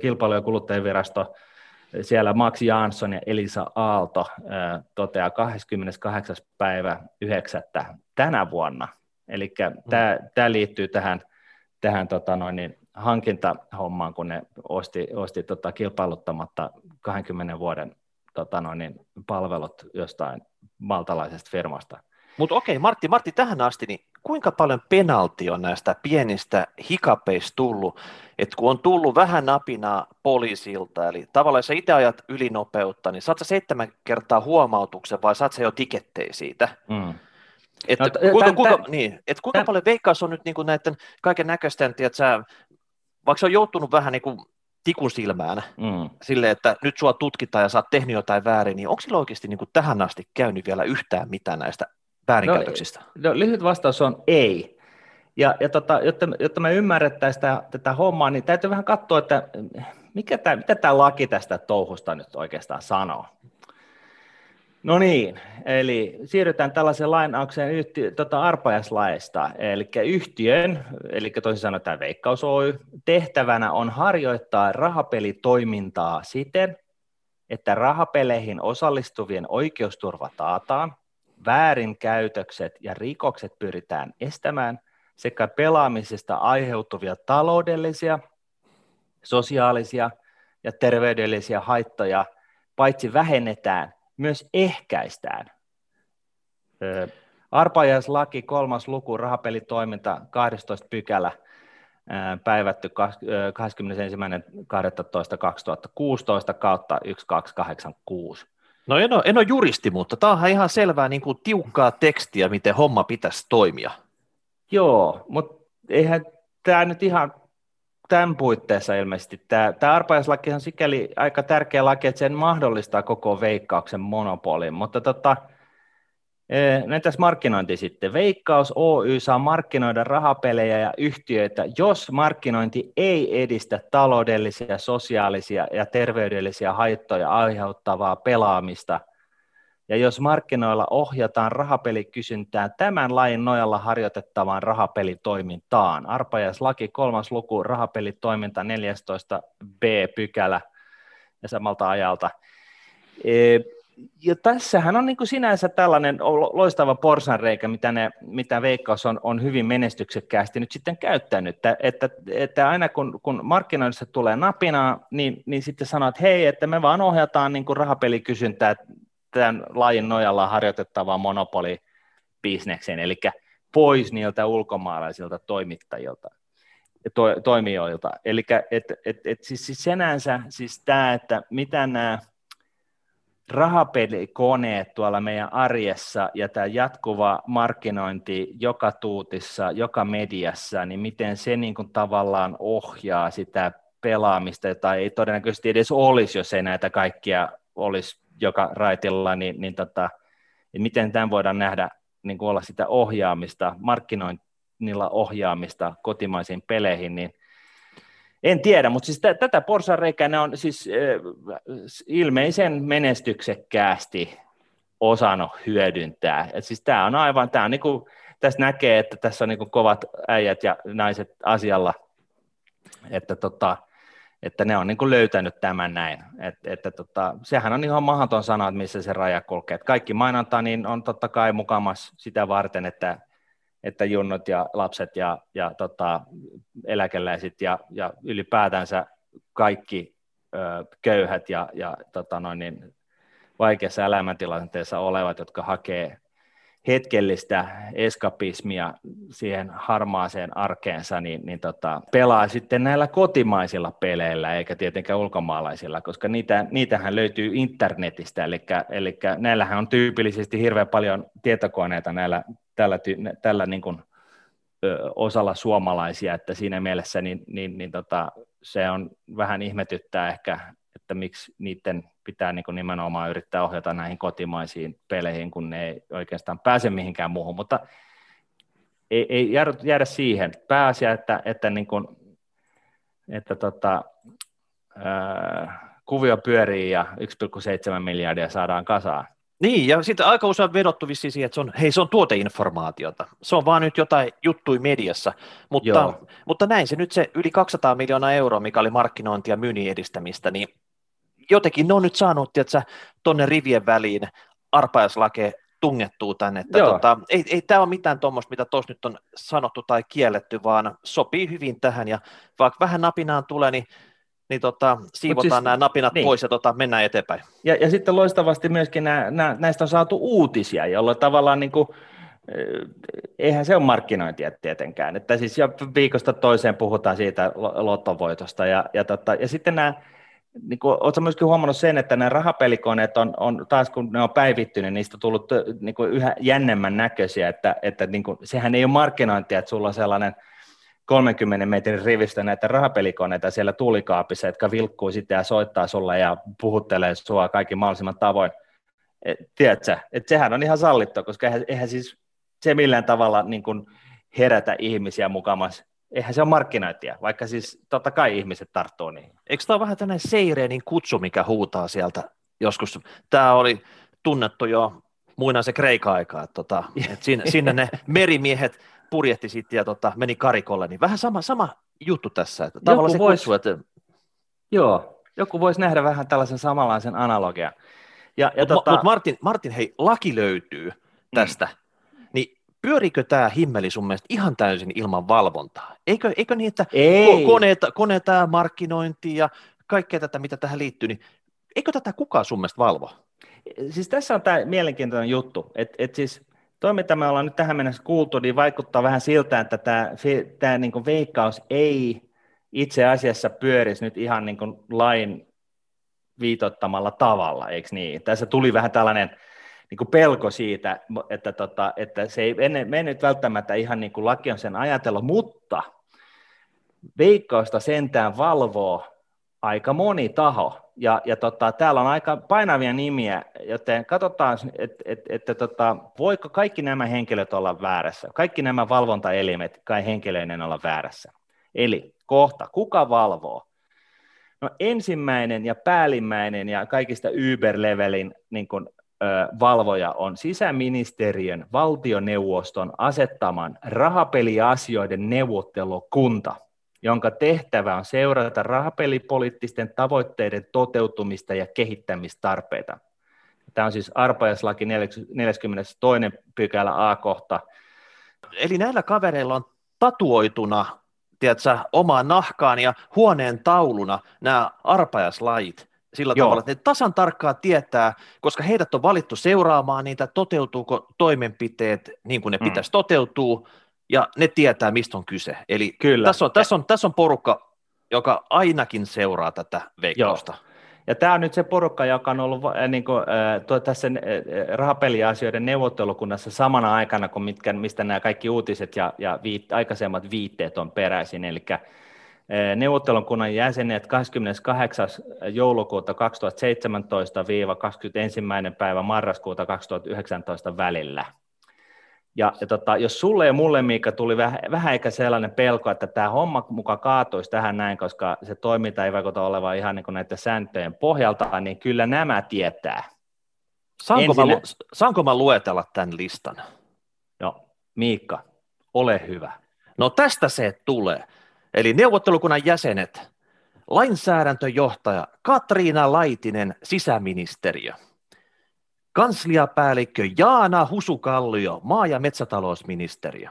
kilpailu- ja kuluttajavirasto, siellä Max Jansson ja Elisa Aalto toteaa 28. päivä 9. tänä vuonna. Eli mm. tämä liittyy tähän, tähän tota noin, niin hankintahommaan, kun ne osti, osti tota kilpailuttamatta 20 vuoden tota noin, niin palvelut jostain maltalaisesta firmasta. Mutta okei, Martti, Martti, tähän asti, niin kuinka paljon penalti on näistä pienistä hikapeista tullut, että kun on tullut vähän napinaa poliisilta, eli tavallaan jos sä itse ajat ylinopeutta, niin saat sä seitsemän kertaa huomautuksen vai saat sä jo tikettejä siitä? Mm. Että no, kuinka, tämän, kuinka, tämän, niin, et kuinka tämän, paljon veikkaus on nyt niin kuin näiden kaiken näköisten, että vaikka se on joutunut vähän niin kuin tikun silmään mm. sille, että nyt sua tutkitaan ja sä oot tehnyt jotain väärin, niin onko sillä oikeasti niin kuin tähän asti käynyt vielä yhtään mitään näistä väärinkäytöksistä? No, no, lyhyt vastaus on ei. Ja, ja tota, jotta, jotta me ymmärrettäisiin tätä, tätä hommaa, niin täytyy vähän katsoa, että mikä tämä, mitä tämä laki tästä touhusta nyt oikeastaan sanoo. No niin, eli siirrytään tällaiseen lainaukseen yhti, tota arpajaislaista, eli yhtiön, eli toisin sanoen tämä Veikkaus Oy, tehtävänä on harjoittaa rahapelitoimintaa siten, että rahapeleihin osallistuvien oikeusturva taataan, väärinkäytökset ja rikokset pyritään estämään sekä pelaamisesta aiheutuvia taloudellisia, sosiaalisia ja terveydellisiä haittoja paitsi vähennetään, myös ehkäistään. Arpajaislaki, kolmas luku, rahapelitoiminta, 12 pykälä, päivätty 21.12.2016 kautta 1286. No en ole, en ole juristi, mutta tämä on ihan selvää niin kuin tiukkaa tekstiä, miten homma pitäisi toimia. Joo, mutta eihän tämä nyt ihan tämän puitteissa ilmeisesti. Tämä, tämä arpajaislaki on sikäli aika tärkeä laki, että sen mahdollistaa koko veikkauksen monopolin, mutta tota, Näitäs markkinointi sitten. Veikkaus Oy saa markkinoida rahapelejä ja yhtiöitä, jos markkinointi ei edistä taloudellisia, sosiaalisia ja terveydellisiä haittoja aiheuttavaa pelaamista, ja jos markkinoilla ohjataan rahapelikysyntää tämän lain nojalla harjoitettavaan rahapelitoimintaan. Arpajaislaki kolmas luku, rahapelitoiminta 14 b-pykälä ja samalta ajalta ja tässähän on niin kuin sinänsä tällainen loistava porsanreikä, mitä, ne, mitä Veikkaus on, on hyvin menestyksekkäästi nyt sitten käyttänyt, että, että, että aina kun, kun markkinoinnissa tulee napina, niin, niin sitten sanoo, että hei, että me vaan ohjataan niin kuin rahapelikysyntää tämän lajin nojalla harjoitettavaan monopolibisnekseen, eli pois niiltä ulkomaalaisilta toimittajilta to, toimijoilta. Eli et, et, et, siis, siis senänsä siis tämä, että mitä nämä rahapelikoneet tuolla meidän arjessa ja tämä jatkuva markkinointi joka tuutissa, joka mediassa, niin miten se niin kuin tavallaan ohjaa sitä pelaamista, tai ei todennäköisesti edes olisi, jos ei näitä kaikkia olisi joka raitilla, niin, niin tota, niin miten tämän voidaan nähdä niin kuin olla sitä ohjaamista, markkinoinnilla ohjaamista kotimaisiin peleihin, niin en tiedä, mutta siis t- tätä ne on siis äh, ilmeisen menestyksekkäästi osannut hyödyntää. Et siis tämä on aivan, tää on niinku, tässä näkee, että tässä on niinku kovat äijät ja naiset asialla, että, tota, että ne on niinku löytänyt tämän näin. Et, että tota, sehän on ihan mahdoton sana, että missä se raja kulkee. Et kaikki mainonta niin on totta kai mukamas sitä varten, että että junnot ja lapset ja, ja tota, eläkeläiset ja, ja ylipäätänsä kaikki ö, köyhät ja, ja tota noin, niin, vaikeassa elämäntilanteessa olevat, jotka hakee hetkellistä eskapismia siihen harmaaseen arkeensa, niin, niin tota, pelaa sitten näillä kotimaisilla peleillä, eikä tietenkään ulkomaalaisilla, koska niitä, niitähän löytyy internetistä, eli, eli näillähän on tyypillisesti hirveän paljon tietokoneita näillä tällä, tällä niin kuin, ö, osalla suomalaisia, että siinä mielessä niin, niin, niin tota, se on vähän ihmetyttää ehkä, että miksi niiden pitää niin kuin nimenomaan yrittää ohjata näihin kotimaisiin peleihin, kun ne ei oikeastaan pääse mihinkään muuhun, mutta ei, ei jäädä, siihen. Pääasia, että, että, niin kuin, että tota, ää, kuvio pyörii ja 1,7 miljardia saadaan kasaan. Niin, ja sitten aika usein vedottu vissiin siihen, että se on, hei, se on tuoteinformaatiota. Se on vaan nyt jotain juttui mediassa, mutta, mutta näin se nyt se yli 200 miljoonaa euroa, mikä oli markkinointia ja myynnin edistämistä, niin jotenkin ne on nyt saanut, tiedätkö, tonne rivien väliin arpaislake tungettuu tänne. Että tota, ei, ei tämä ole mitään tuommoista, mitä tuossa nyt on sanottu tai kielletty, vaan sopii hyvin tähän, ja vaikka vähän napinaan tulee, niin niin tota, siivotaan siis, nämä napinat niin. pois ja tota, mennään eteenpäin. Ja, ja sitten loistavasti myöskin nämä, nämä, näistä on saatu uutisia, jolloin tavallaan niin kuin, eh, eihän se ole markkinointia tietenkään, että siis jo viikosta toiseen puhutaan siitä lottovoitosta ja, ja, tota, ja sitten nämä, niin kuin, oletko myöskin huomannut sen, että nämä rahapelikoneet on, on taas kun ne on päivittynyt, niistä on tullut niin kuin yhä jännemmän näköisiä, että, että niin kuin, sehän ei ole markkinointia, että sulla on sellainen – 30 metrin rivistä näitä rahapelikoneita siellä tuulikaapissa, jotka vilkkuu sitten ja soittaa sulle ja puhuttelee sua kaikki mahdollisimman tavoin. Et, tiedätkö, että sehän on ihan sallittu, koska eihän, eihän siis se millään tavalla niin kuin herätä ihmisiä mukamas. Eihän se ole markkinointia, vaikka siis totta kai ihmiset tarttuu niihin. Eikö tämä ole vähän tämmöinen Seireenin kutsu, mikä huutaa sieltä joskus? Tämä oli tunnettu jo muinaisen Kreikan aikaa, että, tota, että sinne, sinne ne merimiehet purjehti sitten ja tota, meni karikolle, niin vähän sama, sama juttu tässä. Että tavallaan se vois, kutsu, että... Joo, joku voisi nähdä vähän tällaisen samanlaisen analogian. Ja, ja Mutta tota... mut Martin, Martin, hei, laki löytyy tästä. Mm. Pyörikö tämä himmeli sun mielestä ihan täysin ilman valvontaa? Eikö, eikö niin, että Ei. koneet, koneet tämä markkinointi ja kaikkea tätä, mitä tähän liittyy, niin eikö tätä kukaan sun mielestä valvo? Siis tässä on tämä mielenkiintoinen juttu, että et siis Tuo, mitä me ollaan nyt tähän mennessä kuultu, niin vaikuttaa vähän siltä, että tämä, tämä niin veikkaus ei itse asiassa pyörisi nyt ihan niin lain viitottamalla tavalla, eikö niin? Tässä tuli vähän tällainen niin kuin pelko siitä, että, tota, että se ei mene nyt välttämättä ihan niin kuin laki on sen ajatellut, mutta veikkausta sentään valvoo aika moni taho, ja, ja tota, täällä on aika painavia nimiä, joten katsotaan, että et, et, et, tota, voiko kaikki nämä henkilöt olla väärässä, kaikki nämä valvontaelimet kai henkilöinen olla väärässä. Eli kohta, kuka valvoo? No ensimmäinen ja päällimmäinen ja kaikista Uber-levelin niin kuin, valvoja on sisäministeriön valtioneuvoston asettaman rahapeliasioiden neuvottelukunta – jonka tehtävä on seurata rahapelipoliittisten tavoitteiden toteutumista ja kehittämistarpeita. Tämä on siis arpajaislaki 42. pykälä A-kohta. Eli näillä kavereilla on tatuoituna tiedätkö, omaan nahkaan ja huoneen tauluna nämä arpajaslajit sillä Joo. tavalla, että ne tasan tarkkaan tietää, koska heidät on valittu seuraamaan niitä, toteutuuko toimenpiteet niin kuin ne mm. pitäisi toteutua, ja ne tietää, mistä on kyse. Eli Kyllä. Tässä, on, tässä, on, tässä on porukka, joka ainakin seuraa tätä veikkausta. Joo. Ja tämä on nyt se porukka, joka on ollut niin kuin, tuo, tässä rahapeliasioiden neuvottelukunnassa samana aikana, kuin mitkä, mistä nämä kaikki uutiset ja, ja viit, aikaisemmat viitteet on peräisin. Eli neuvottelukunnan jäsenet 28. joulukuuta 2017 21. päivä marraskuuta 2019 välillä. Ja, ja tota, jos sulle ja mulle, Miikka, tuli vähän, vähän eikä sellainen pelko, että tämä homma muka kaatuisi tähän näin, koska se toiminta ei vaikuta olevan ihan niin kuin näiden sääntöjen pohjalta, niin kyllä nämä tietää. Saanko, Ensin... mä, saanko mä luetella tämän listan? Joo, Miikka, ole hyvä. No tästä se tulee. Eli neuvottelukunnan jäsenet, lainsäädäntöjohtaja Katriina Laitinen, sisäministeriö – Kansliapäällikkö Jaana Husukallio, maa- ja metsätalousministeriö.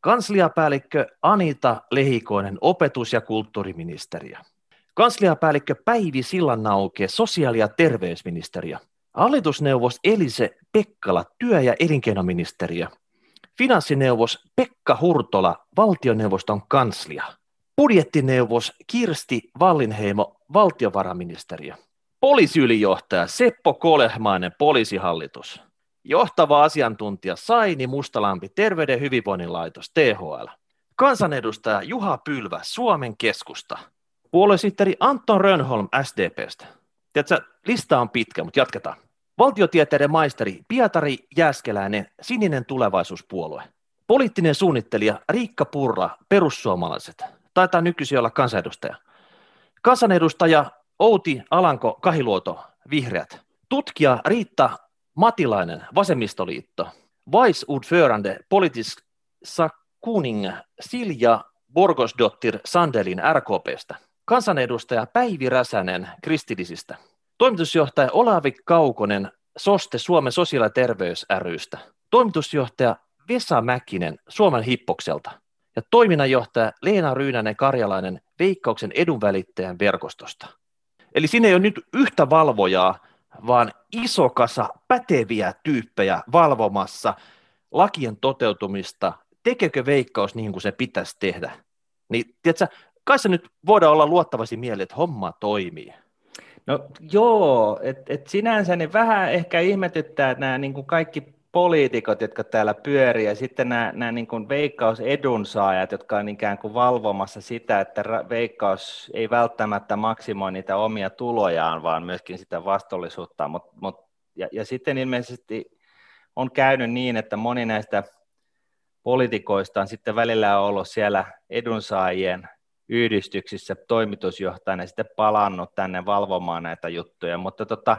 Kansliapäällikkö Anita Lehikoinen, opetus- ja kulttuuriministeriö. Kansliapäällikkö Päivi Sillannauke, sosiaali- ja terveysministeriö. Hallitusneuvos Elise Pekkala, työ- ja elinkeinoministeriö. Finanssineuvos Pekka Hurtola, valtioneuvoston kanslia. Budjettineuvos Kirsti Vallinheimo, valtiovarainministeriö. Poliisiylijohtaja Seppo Kolehmainen, poliisihallitus. Johtava asiantuntija Saini Mustalampi, Terveyden hyvinvoinnin laitos, THL. Kansanedustaja Juha Pylvä, Suomen keskusta. Puoluesihteeri Anton Rönholm SDPstä. Tiedätkö, lista on pitkä, mutta jatketaan. Valtiotieteiden maisteri Pietari Jääskeläinen, Sininen tulevaisuuspuolue. Poliittinen suunnittelija Riikka Purra, Perussuomalaiset. Taitaa nykyisin olla kansanedustaja. Kansanedustaja Outi Alanko Kahiluoto, Vihreät. Tutkija Riitta Matilainen, Vasemmistoliitto. Vice-ordförande politisk sakkuning Silja Borgosdottir Sandelin RKPstä. Kansanedustaja Päivi Räsänen kristillisistä. Toimitusjohtaja Olavi Kaukonen SOSTE Suomen sosiaali- ja terveys rystä. Toimitusjohtaja Vesa Mäkinen Suomen Hippokselta. Ja toiminnanjohtaja Leena Ryynänen Karjalainen Veikkauksen edunvälittäjän verkostosta. Eli siinä ei ole nyt yhtä valvojaa, vaan iso kasa päteviä tyyppejä valvomassa lakien toteutumista, tekeekö veikkaus niin kuin se pitäisi tehdä. Niin, tiedätkö, kai se nyt voidaan olla luottavasti mieleen, että homma toimii. No joo, että et sinänsä niin vähän ehkä ihmetyttää, nämä niin kuin kaikki poliitikot, jotka täällä pyörii, ja sitten nämä, nämä niin kuin veikkausedunsaajat, jotka on ikään kuin valvomassa sitä, että veikkaus ei välttämättä maksimoi niitä omia tulojaan, vaan myöskin sitä vastuullisuutta. Mut, mut, ja, ja sitten ilmeisesti on käynyt niin, että moni näistä poliitikoista on sitten välillä ollut siellä edunsaajien yhdistyksissä toimitusjohtajana ja sitten palannut tänne valvomaan näitä juttuja, mutta tota,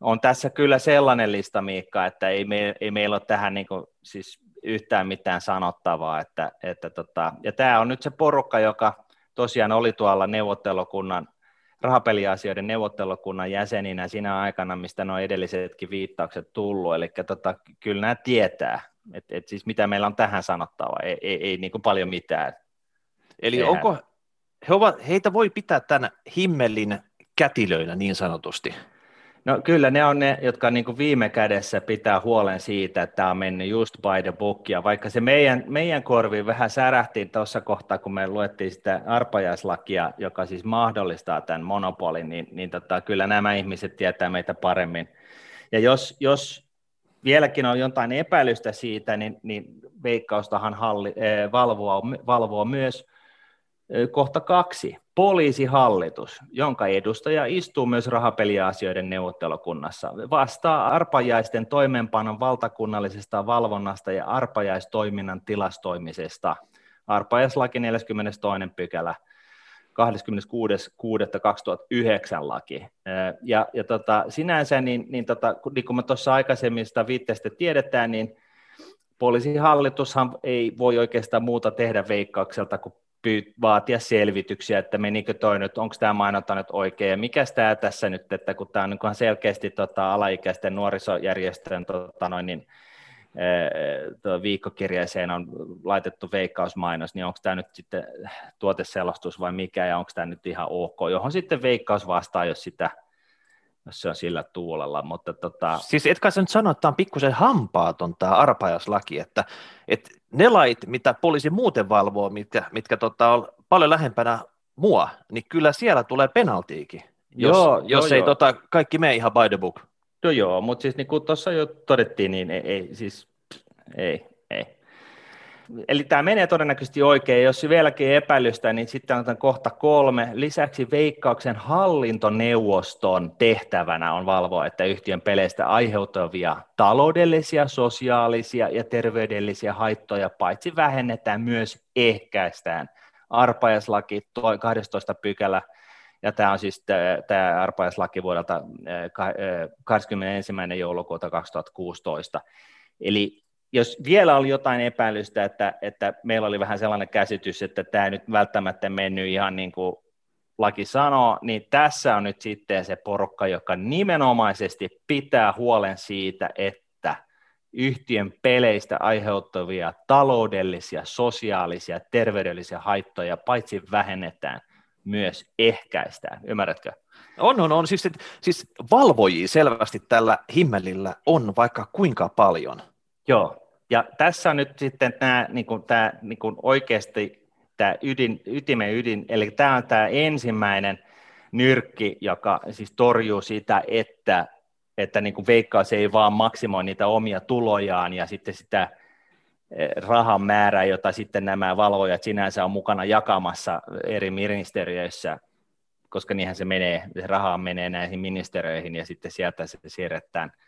on tässä kyllä sellainen lista, Miikka, että ei, me, ei meillä ole tähän niin kuin, siis yhtään mitään sanottavaa. Että, että tota, ja tämä on nyt se porukka, joka tosiaan oli tuolla neuvottelukunnan, rahapeliasioiden neuvottelukunnan jäseninä siinä aikana, mistä nuo edellisetkin viittaukset tullut. Eli tota, kyllä nämä tietää, että et siis mitä meillä on tähän sanottavaa, ei, ei, ei niin kuin paljon mitään. Eli Tehdään. onko, he ovat, heitä voi pitää tämän himmelin kätilöinä niin sanotusti? No kyllä ne on ne, jotka niin kuin viime kädessä pitää huolen siitä, että tämä on mennyt just by the book. Ja vaikka se meidän, meidän korviin vähän särähti tuossa kohtaa, kun me luettiin sitä arpajaislakia, joka siis mahdollistaa tämän monopolin, niin, niin tota, kyllä nämä ihmiset tietää meitä paremmin. Ja jos, jos vieläkin on jotain epäilystä siitä, niin, niin Veikkaustahan halli, eh, valvoo, valvoo myös Kohta kaksi. Poliisihallitus, jonka edustaja istuu myös rahapeliasioiden neuvottelukunnassa, vastaa arpajaisten toimeenpanon valtakunnallisesta valvonnasta ja arpajaistoiminnan tilastoimisesta. Arpajaislaki 42. pykälä 26.6.2009 laki. Ja, ja tota, sinänsä, niin, niin, tota, niin kuin tuossa aikaisemmista viitteistä tiedetään, niin poliisihallitushan ei voi oikeastaan muuta tehdä veikkaukselta kuin pyyt, vaatia selvityksiä, että menikö toi nyt, onko tämä mainonta nyt oikein, ja mikä tämä tässä nyt, että kun tämä on selkeästi tota, alaikäisten nuorisojärjestöjen tota, noin, niin, viikkokirjeeseen on laitettu veikkausmainos, niin onko tämä nyt sitten tuoteselostus vai mikä, ja onko tämä nyt ihan ok, johon sitten veikkaus vastaa, jos sitä se on sillä tuulella. Mutta tota... Siis etkä sä nyt sano, että tämä on pikkusen hampaaton tämä arpajaslaki, että, että ne lait, mitä poliisi muuten valvoo, mitkä, mitkä tota, on paljon lähempänä mua, niin kyllä siellä tulee penaltiikin, jos, joo, jos joo, ei joo. Tota, kaikki mene ihan by the book. No joo, mutta siis niin kuin tuossa jo todettiin, niin ei, ei siis ei, ei. Eli tämä menee todennäköisesti oikein. Jos vieläkin epäilystä, niin sitten on kohta kolme. Lisäksi Veikkauksen hallintoneuvoston tehtävänä on valvoa, että yhtiön peleistä aiheutuvia taloudellisia, sosiaalisia ja terveydellisiä haittoja paitsi vähennetään, myös ehkäistään. Arpaislaki 12 pykälä ja tämä on siis tämä arpaislaki vuodelta 21. joulukuuta 2016. Eli jos vielä oli jotain epäilystä, että, että meillä oli vähän sellainen käsitys, että tämä nyt välttämättä mennyt ihan niin kuin laki sanoo, niin tässä on nyt sitten se porukka, joka nimenomaisesti pitää huolen siitä, että yhtiön peleistä aiheutuvia taloudellisia, sosiaalisia, terveydellisiä haittoja paitsi vähennetään, myös ehkäistään. Ymmärrätkö? On, on, on. Siis, siis valvojia selvästi tällä himmelillä on vaikka kuinka paljon. Joo, ja tässä on nyt sitten tämä, niin kuin, tämä niin kuin oikeasti tämä ydin, ytimen ydin, eli tämä on tämä ensimmäinen nyrkki, joka siis torjuu sitä, että, että niin kuin veikkaus ei vaan maksimoi niitä omia tulojaan ja sitten sitä eh, rahan määrää, jota sitten nämä valvojat sinänsä on mukana jakamassa eri ministeriöissä, koska niinhän se menee, se raha menee näihin ministeriöihin ja sitten sieltä se siirretään –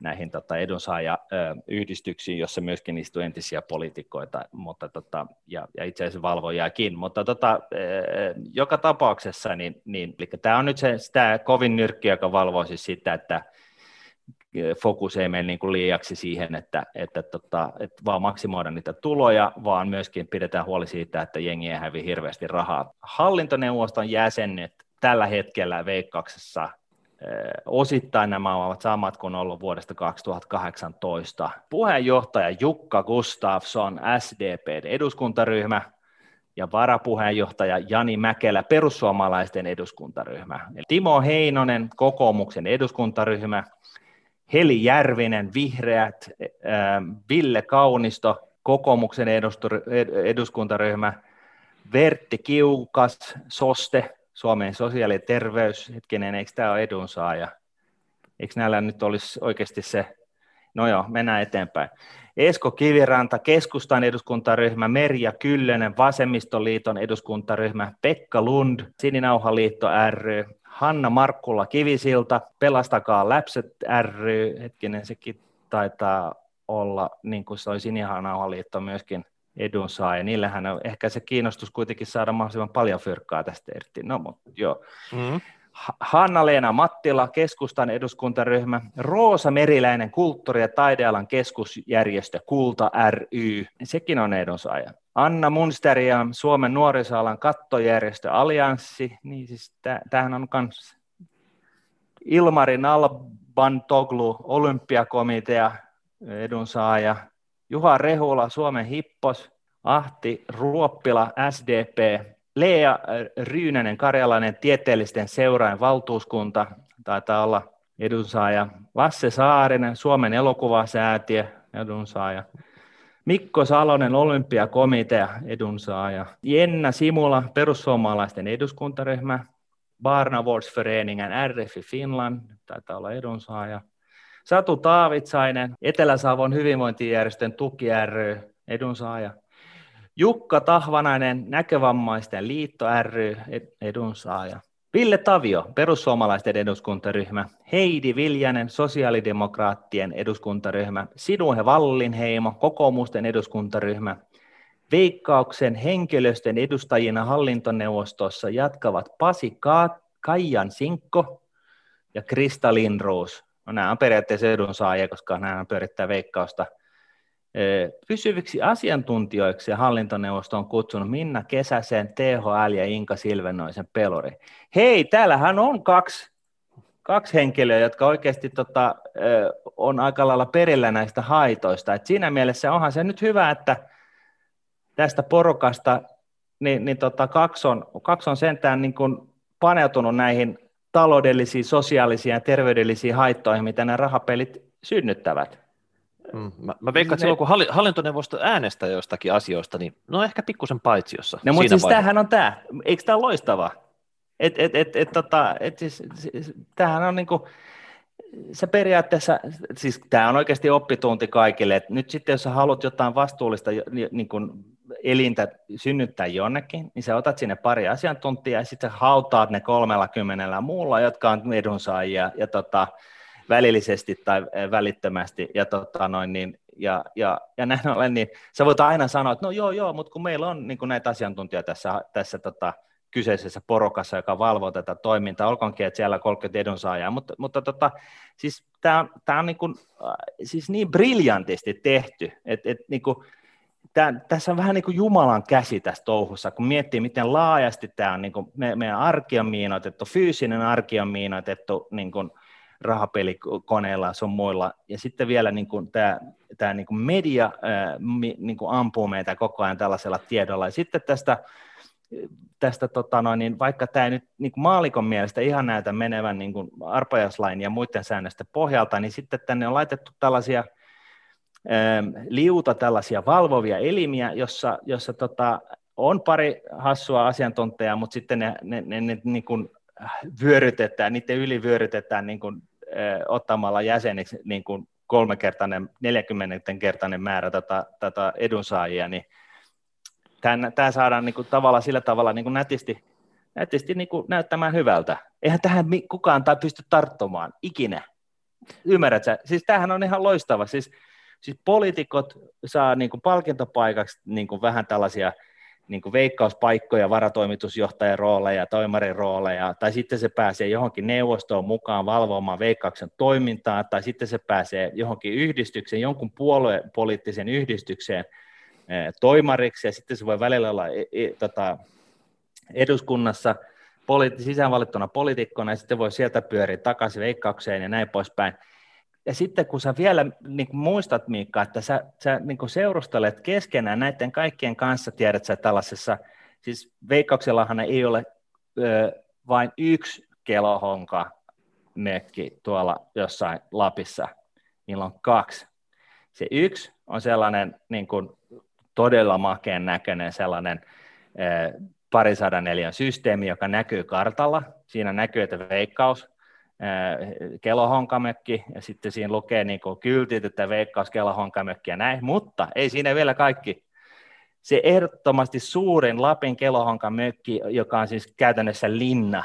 näihin tota, edunsaajayhdistyksiin, jossa myöskin istuu entisiä poliitikoita mutta, tota, ja, ja itse asiassa valvojakin. Mutta tota, joka tapauksessa, niin, niin tämä on nyt se, sitä kovin nyrkki, joka valvoo siis sitä, että fokus ei mene niin kuin liiaksi siihen, että, että, tota, että vaan maksimoida niitä tuloja, vaan myöskin pidetään huoli siitä, että jengi ei hävi hirveästi rahaa. Hallintoneuvoston jäsenet tällä hetkellä veikkauksessa Osittain nämä ovat samat kuin ollut vuodesta 2018. Puheenjohtaja Jukka Gustafsson, SDP eduskuntaryhmä, ja varapuheenjohtaja Jani Mäkelä, perussuomalaisten eduskuntaryhmä. Timo Heinonen, kokoomuksen eduskuntaryhmä, Heli Järvinen, vihreät, Ville Kaunisto, kokoomuksen eduskuntaryhmä, Vertti Kiukas, SOSTE, Suomen sosiaali- ja terveys, hetkinen, eikö tämä ole edunsaaja? Eikö näillä nyt olisi oikeasti se, no joo, mennään eteenpäin. Esko Kiviranta, keskustan eduskuntaryhmä, Merja Kyllönen, Vasemmistoliiton eduskuntaryhmä, Pekka Lund, Sininauhaliitto ry, Hanna Markkula Kivisilta, Pelastakaa Läpset ry, hetkinen sekin taitaa olla, niin kuin se oli Sininauhaliitto myöskin edunsaaja. Niillähän on ehkä se kiinnostus kuitenkin saada mahdollisimman paljon fyrkkaa tästä irti. No, mutta joo. Mm-hmm. Hanna-Leena Mattila, keskustan eduskuntaryhmä, Roosa Meriläinen, kulttuuri- ja taidealan keskusjärjestö Kulta ry, sekin on edunsaaja. Anna Munsteria, Suomen nuorisoalan kattojärjestö Allianssi, niin siis tämähän on myös Ilmari Nalbantoglu, olympiakomitea, edunsaaja, Juha Rehula, Suomen hippos, Ahti Ruoppila, SDP, Lea Ryynänen, Karjalainen tieteellisten seurain valtuuskunta, taitaa olla edunsaaja, Lasse Saarinen, Suomen elokuvasäätiö, edunsaaja, Mikko Salonen, olympiakomitea, edunsaaja, Jenna Simula, perussuomalaisten eduskuntaryhmä, Barnavårdsföreningen, RF Finland, taitaa olla edunsaaja, Satu Taavitsainen, Etelä-Savon hyvinvointijärjestön tuki ry, edunsaaja. Jukka Tahvanainen, Näkövammaisten liitto ry, edunsaaja. Ville Tavio, perussuomalaisten eduskuntaryhmä, Heidi Viljanen, sosiaalidemokraattien eduskuntaryhmä, Sinuhe Vallinheimo, kokoomusten eduskuntaryhmä, Veikkauksen henkilöstön edustajina hallintoneuvostossa jatkavat Pasi Ka- Kaijan Sinkko ja Krista Lindroos. No, nämä on periaatteessa edunsaajia, koska nämä pyörittää Veikkausta – Pysyviksi asiantuntijoiksi hallintoneuvosto on kutsunut Minna Kesäsen, THL ja Inka Silvenoisen pelori. Hei, täällähän on kaksi, kaksi henkilöä, jotka oikeasti tota, on aika lailla perillä näistä haitoista. Et siinä mielessä onhan se nyt hyvä, että tästä porukasta niin, niin tota, kaksi, on, kaksi on sentään niin kuin paneutunut näihin taloudellisiin, sosiaalisiin ja terveydellisiin haittoihin, mitä nämä rahapelit synnyttävät. Mm, mä, mä veikkaan, että silloin kun hallintoneuvosto äänestää jostakin asioista, niin no ehkä pikkusen paitsiossa. No mutta siis vaiheessa. tämähän on tämä, eikö tämä ole loistava? Et, et, et, et, tota, et siis, siis, tämähän on niinku, se periaatteessa, siis tämä on oikeasti oppitunti kaikille, että nyt sitten jos sä haluat jotain vastuullista niin kuin elintä synnyttää jonnekin, niin sä otat sinne pari asiantuntijaa ja sitten hautaat ne kolmella kymmenellä muulla, jotka on edunsaajia ja tota, välillisesti tai välittömästi, ja, tota noin, niin, ja, ja, ja näin ollen, niin sä voit aina sanoa, että no joo, joo, mutta kun meillä on niin kuin näitä asiantuntijoita tässä, tässä tota, kyseisessä porukassa, joka valvoo tätä toimintaa, olkoonkin, että siellä on 30 edunsaajaa, mutta, mutta tota, siis tämä on, tää on niin, kuin, äh, siis niin briljantisti tehty, että et, niin kuin, Tää, tässä on vähän niin kuin Jumalan käsi tässä touhussa, kun miettii, miten laajasti tämä on, niin kuin me, meidän arki on miinoitettu, fyysinen arki on miinoitettu, niin kuin, rahapelikoneilla sun muilla. Ja sitten vielä niin kuin tämä, tämä niin kuin media niin kuin ampuu meitä koko ajan tällaisella tiedolla. Ja sitten tästä, tästä tota noin, niin vaikka tämä ei nyt niin kuin maalikon mielestä ihan näytä menevän niin kuin ja muiden säännösten pohjalta, niin sitten tänne on laitettu tällaisia liuta tällaisia valvovia elimiä, jossa, jossa tota, on pari hassua asiantuntijaa, mutta sitten ne, ne, ne, ne niin kuin vyörytetään, niiden yli vyörytetään niin kuin, äh, ottamalla jäseniksi niin kuin kolmekertainen, 40-kertainen määrä tätä, tätä edunsaajia, niin tämä saadaan niin kuin, tavalla sillä tavalla niin kuin nätisti, nätisti niin kuin näyttämään hyvältä. Eihän tähän kukaan tai pysty tarttumaan ikinä. Ymmärrätkö? Siis tämähän on ihan loistava. Siis, siis poliitikot saa niin kuin palkintopaikaksi niin kuin vähän tällaisia – niin kuin veikkauspaikkoja, varatoimitusjohtajan rooleja, toimarin rooleja, tai sitten se pääsee johonkin neuvostoon mukaan valvomaan veikkauksen toimintaa, tai sitten se pääsee johonkin yhdistykseen, jonkun puoluepoliittisen yhdistykseen eh, toimariksi, ja sitten se voi välillä olla e, e, tota, eduskunnassa sisäänvalittuna poliitikkona, ja sitten voi sieltä pyöriä takaisin veikkaukseen ja näin poispäin ja sitten kun sä vielä niin kuin muistat, Miikka, että sä, sä niin kuin seurustelet keskenään näiden kaikkien kanssa, tiedät sä tällaisessa, siis veikkauksellahan ei ole ö, vain yksi kelohonka mökki tuolla jossain Lapissa, niillä on kaksi. Se yksi on sellainen niin kuin todella makeen näköinen sellainen parisadan neljän systeemi, joka näkyy kartalla. Siinä näkyy, että veikkaus kelohonkamökki, ja sitten siinä lukee niin kuin kyltit, että veikkaus kelohonkamökki ja näin, mutta ei siinä vielä kaikki. Se ehdottomasti suurin Lapin kelohonkamökki, joka on siis käytännössä linna,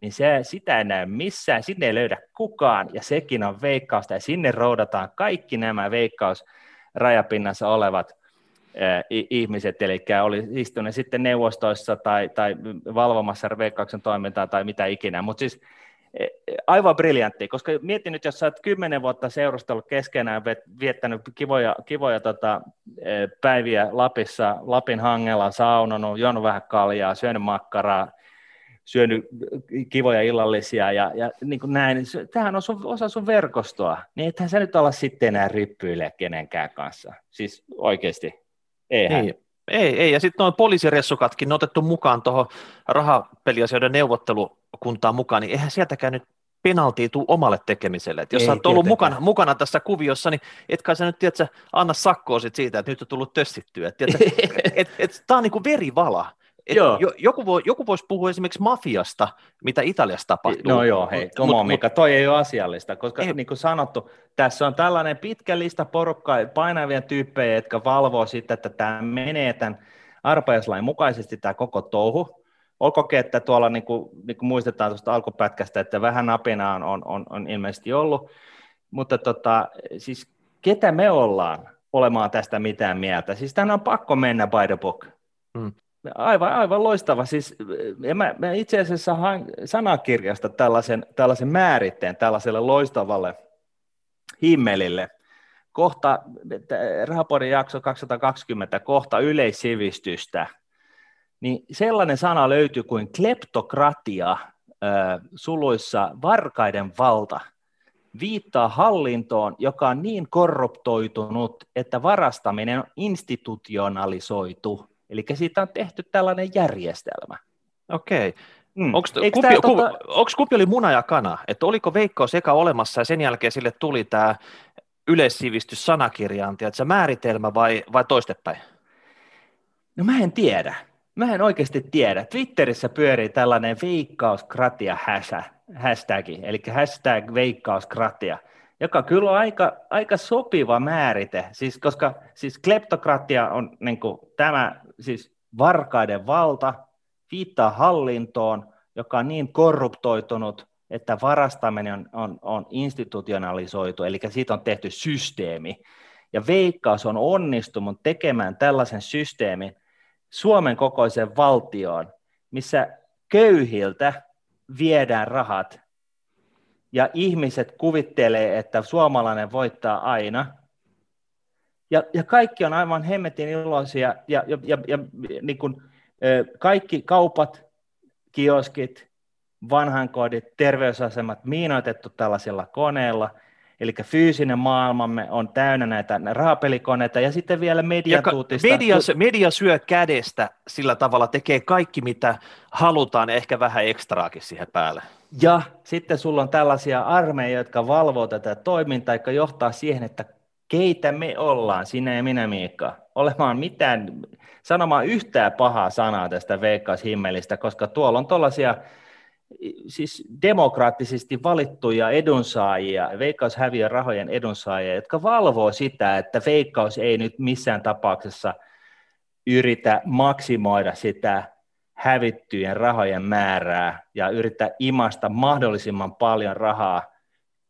niin se, sitä ei näy missään, sinne ei löydä kukaan, ja sekin on veikkausta, ja sinne roudataan kaikki nämä veikkaus rajapinnassa olevat ihmiset, eli oli istuneet sitten neuvostoissa tai, tai valvomassa veikkauksen toimintaa tai mitä ikinä, mutta siis aivan briljantti, koska mietin nyt, jos sä oot kymmenen vuotta seurustellut keskenään, viettänyt kivoja, kivoja tota, e, päiviä Lapissa, Lapin hangella, saunonut, juonut vähän kaljaa, syönyt makkaraa, syönyt kivoja illallisia ja, ja niin kuin näin, niin tämähän on sun, osa sun verkostoa, niin ethän sä nyt olla sitten enää ryppyille kenenkään kanssa, siis oikeasti, eihän. Ei, ei, ei. ja sitten nuo poliisiressukatkin on otettu mukaan tuohon rahapeliasioiden neuvottelu kuntaa mukaan, niin eihän sieltäkään nyt penaltia tuu omalle tekemiselle. Et jos Ei, sä oot ollut mukana, mukana tässä kuviossa, niin etkä sä nyt tiedätkö, anna sakkoa sit siitä, että nyt on tullut tössittyä. Et, et, et, et, Tämä on niin kuin verivala. Et joo. Joku, voi, joku voisi puhua esimerkiksi mafiasta, mitä Italiassa tapahtuu. No joo, hei, come on, Mika, toi ei ole asiallista, koska ei. niin kuin sanottu, tässä on tällainen pitkä lista porukkaa, painavia tyyppejä, jotka valvoo sitä, että tämä menee tämän arpajaislain mukaisesti tämä koko touhu. Olkoonkin, että tuolla niin kuin, niin kuin muistetaan tuosta alkupätkästä, että vähän napina on, on, on, on ilmeisesti ollut, mutta tota, siis ketä me ollaan olemaan tästä mitään mieltä? Siis tämä on pakko mennä by the book. Hmm. Aivan, aivan loistava. Siis, mä, mä itse asiassa hain sanakirjasta tällaisen, tällaisen määritteen tällaiselle loistavalle himmelille. Kohta, Rahapodin jakso 220, kohta yleissivistystä, niin sellainen sana löytyy kuin kleptokratia, äh, suluissa varkaiden valta, viittaa hallintoon, joka on niin korruptoitunut, että varastaminen on institutionalisoitu. Eli siitä on tehty tällainen järjestelmä. Okei. Mm. Onko kupi, tota... kupi oli muna ja kana? Että oliko Veikkaus eka olemassa ja sen jälkeen sille tuli tämä yleissivistys sanakirjaan, tiedätkö, määritelmä vai, vai toistepäin? No mä en tiedä. Mä en oikeasti tiedä. Twitterissä pyörii tällainen veikkauskratia hashtag, eli hashtag veikkauskratia, joka kyllä on aika, aika sopiva määrite, siis koska siis kleptokratia on niin kuin, tämä siis varkaiden valta, viittaa hallintoon, joka on niin korruptoitunut, että varastaminen on, on, on institutionalisoitu, eli siitä on tehty systeemi. Ja Veikkaus on onnistunut tekemään tällaisen systeemin Suomen kokoisen valtioon, missä köyhiltä viedään rahat ja ihmiset kuvittelee, että suomalainen voittaa aina. Ja, ja kaikki on aivan hemmetin iloisia ja, ja, ja, ja niin kuin, kaikki kaupat, kioskit, vanhankodit, terveysasemat miinoitettu tällaisilla koneilla, eli fyysinen maailmamme on täynnä näitä rahapelikoneita, ja sitten vielä mediatuutista. Media, media syö kädestä sillä tavalla, tekee kaikki, mitä halutaan, ja ehkä vähän ekstraakin siihen päälle. Ja sitten sulla on tällaisia armeija, jotka valvoo tätä toimintaa, jotka johtaa siihen, että keitä me ollaan, sinä ja minä Miikka, olemaan mitään, sanomaan yhtään pahaa sanaa tästä veikkaushimmelistä, koska tuolla on tuollaisia siis demokraattisesti valittuja edunsaajia, Veikkaus häviö rahojen edunsaajia, jotka valvoo sitä, että Veikkaus ei nyt missään tapauksessa yritä maksimoida sitä hävittyjen rahojen määrää ja yrittää imasta mahdollisimman paljon rahaa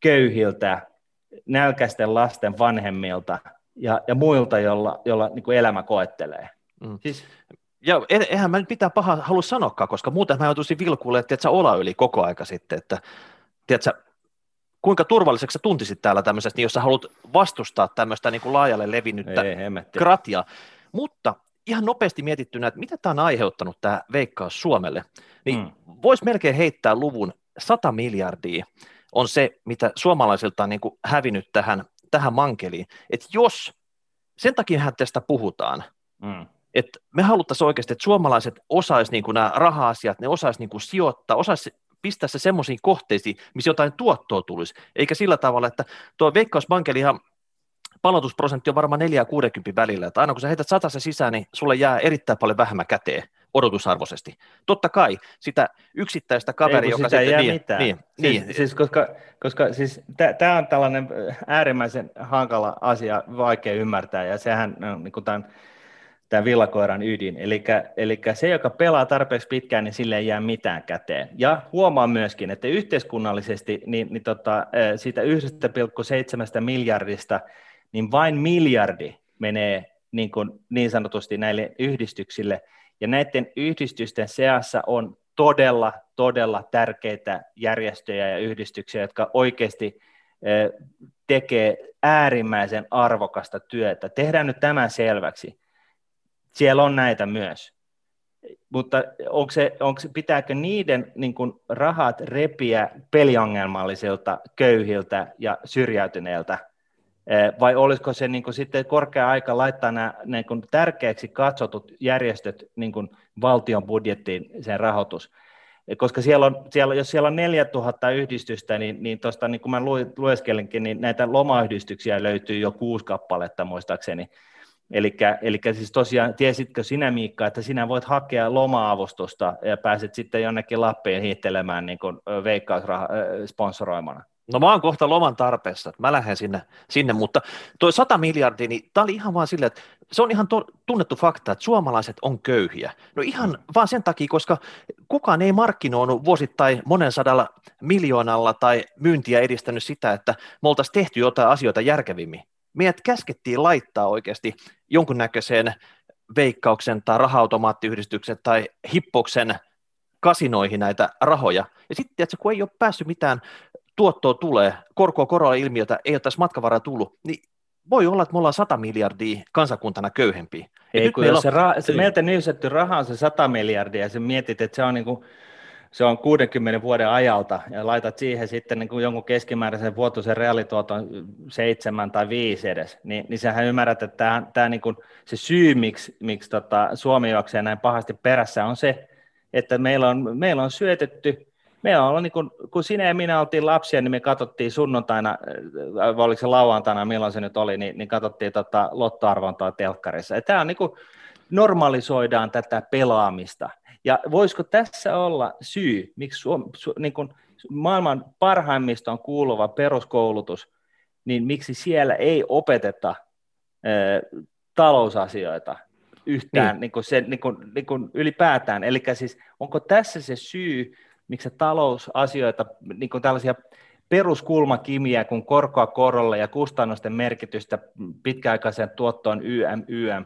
köyhiltä, nälkäisten lasten vanhemmilta ja, ja muilta, jolla, jolla niin kuin elämä koettelee. Mm. Siis ja eihän mä nyt mitään pahaa halua sanoakaan, koska muuten mä joutuisin vilkuille, että sä ola yli koko aika sitten, että tiedätkö, kuinka turvalliseksi sä tuntisit täällä tämmöisestä, niin jos sä haluat vastustaa tämmöistä niin kuin laajalle levinnyttä Ei, kratia. Mutta ihan nopeasti mietittynä, että mitä tämä on aiheuttanut tämä veikkaus Suomelle, niin mm. voisi melkein heittää luvun 100 miljardia on se, mitä suomalaisilta on niin kuin hävinnyt tähän, tähän mankeliin. Että jos, sen takia tästä puhutaan, mm että me haluttaisiin oikeasti, että suomalaiset osaisi niin nämä raha-asiat, ne osaisi niin kuin sijoittaa, osaisi pistää se semmoisiin kohteisiin, missä jotain tuottoa tulisi, eikä sillä tavalla, että tuo Veikkausbankelihan palautusprosentti on varmaan 4 60 välillä, että aina kun sä heität se sisään, niin sulle jää erittäin paljon vähemmän käteen odotusarvoisesti. Totta kai sitä yksittäistä kaveria, joka sitä sitten... Niin, mitään. Niin, siis, niin. siis koska, koska siis tämä on tällainen äärimmäisen hankala asia, vaikea ymmärtää, ja sehän niin kuin tämän tämä villakoiran ydin. Eli se, joka pelaa tarpeeksi pitkään, niin sille ei jää mitään käteen. Ja huomaa myöskin, että yhteiskunnallisesti niin, niin tota, siitä 1,7 miljardista, niin vain miljardi menee niin, kuin, niin sanotusti näille yhdistyksille. Ja näiden yhdistysten seassa on todella, todella tärkeitä järjestöjä ja yhdistyksiä, jotka oikeasti tekee äärimmäisen arvokasta työtä. Tehdään nyt tämän selväksi siellä on näitä myös. Mutta onko se, onko pitääkö niiden niin kuin, rahat repiä peliongelmallisilta, köyhiltä ja syrjäytyneiltä, eh, vai olisiko se niin kuin, sitten korkea aika laittaa nämä niin kuin, tärkeäksi katsotut järjestöt niin kuin, valtion budjettiin sen rahoitus? Koska siellä on, siellä, jos siellä on 4000 yhdistystä, niin, niin tuosta, niin kuin mä lueskelinkin, niin näitä lomayhdistyksiä löytyy jo kuusi kappaletta muistaakseni, Eli siis tosiaan, tiesitkö sinä Miikka, että sinä voit hakea loma-avustusta ja pääset sitten jonnekin Lappiin hiittelemään niin veikkausraha sponsoroimana? No mä oon kohta loman tarpeessa, että mä lähden sinne, sinne mutta tuo 100 miljardia, niin tämä oli ihan vaan silleen, että se on ihan to, tunnettu fakta, että suomalaiset on köyhiä. No ihan mm. vaan sen takia, koska kukaan ei markkinoinut vuosittain monen sadalla miljoonalla tai myyntiä edistänyt sitä, että me oltaisiin tehty jotain asioita järkevimmin. Meidät käskettiin laittaa oikeasti jonkunnäköiseen veikkauksen tai raha-automaattiyhdistyksen tai hippoksen kasinoihin näitä rahoja. Ja sitten, että kun ei ole päässyt mitään tuottoa tulee, korkoa korolla ilmiötä ei ole tässä matkavaraa tullut, niin voi olla, että me ollaan 100 miljardia kansakuntana köyhempiä. Ei, kun jos on... se, ra- se meiltä nyysetty raha on se 100 miljardia, ja sä mietit, että se on niin kuin se on 60 vuoden ajalta, ja laitat siihen sitten niin kuin jonkun keskimääräisen vuotuisen reaalituoton seitsemän tai viisi edes, niin, niin sähän ymmärrät, että tämä, tämä niin kuin, se syy, miksi, miksi tota Suomi juoksee näin pahasti perässä, on se, että meillä on, meillä on syötetty meillä on, niin kun, kun sinä ja minä oltiin lapsia, niin me katsottiin sunnuntaina, äh, vai oliko se lauantaina, milloin se nyt oli, niin, niin katsottiin tota lottoarvontaa telkkarissa. Tämä on niin kuin, normalisoidaan tätä pelaamista. Ja voisiko tässä olla syy, miksi Suom, su, niin kuin maailman parhaimmiston kuuluva peruskoulutus, niin miksi siellä ei opeteta ä, äh, talousasioita yhtään niin. Niin kuin se, niin kuin, niin kuin ylipäätään. Eli siis onko tässä se syy, miksi se talousasioita, niin kuin tällaisia peruskulmakimiä kuin korkoa korolle ja kustannusten merkitystä pitkäaikaiseen tuottoon YM, YM,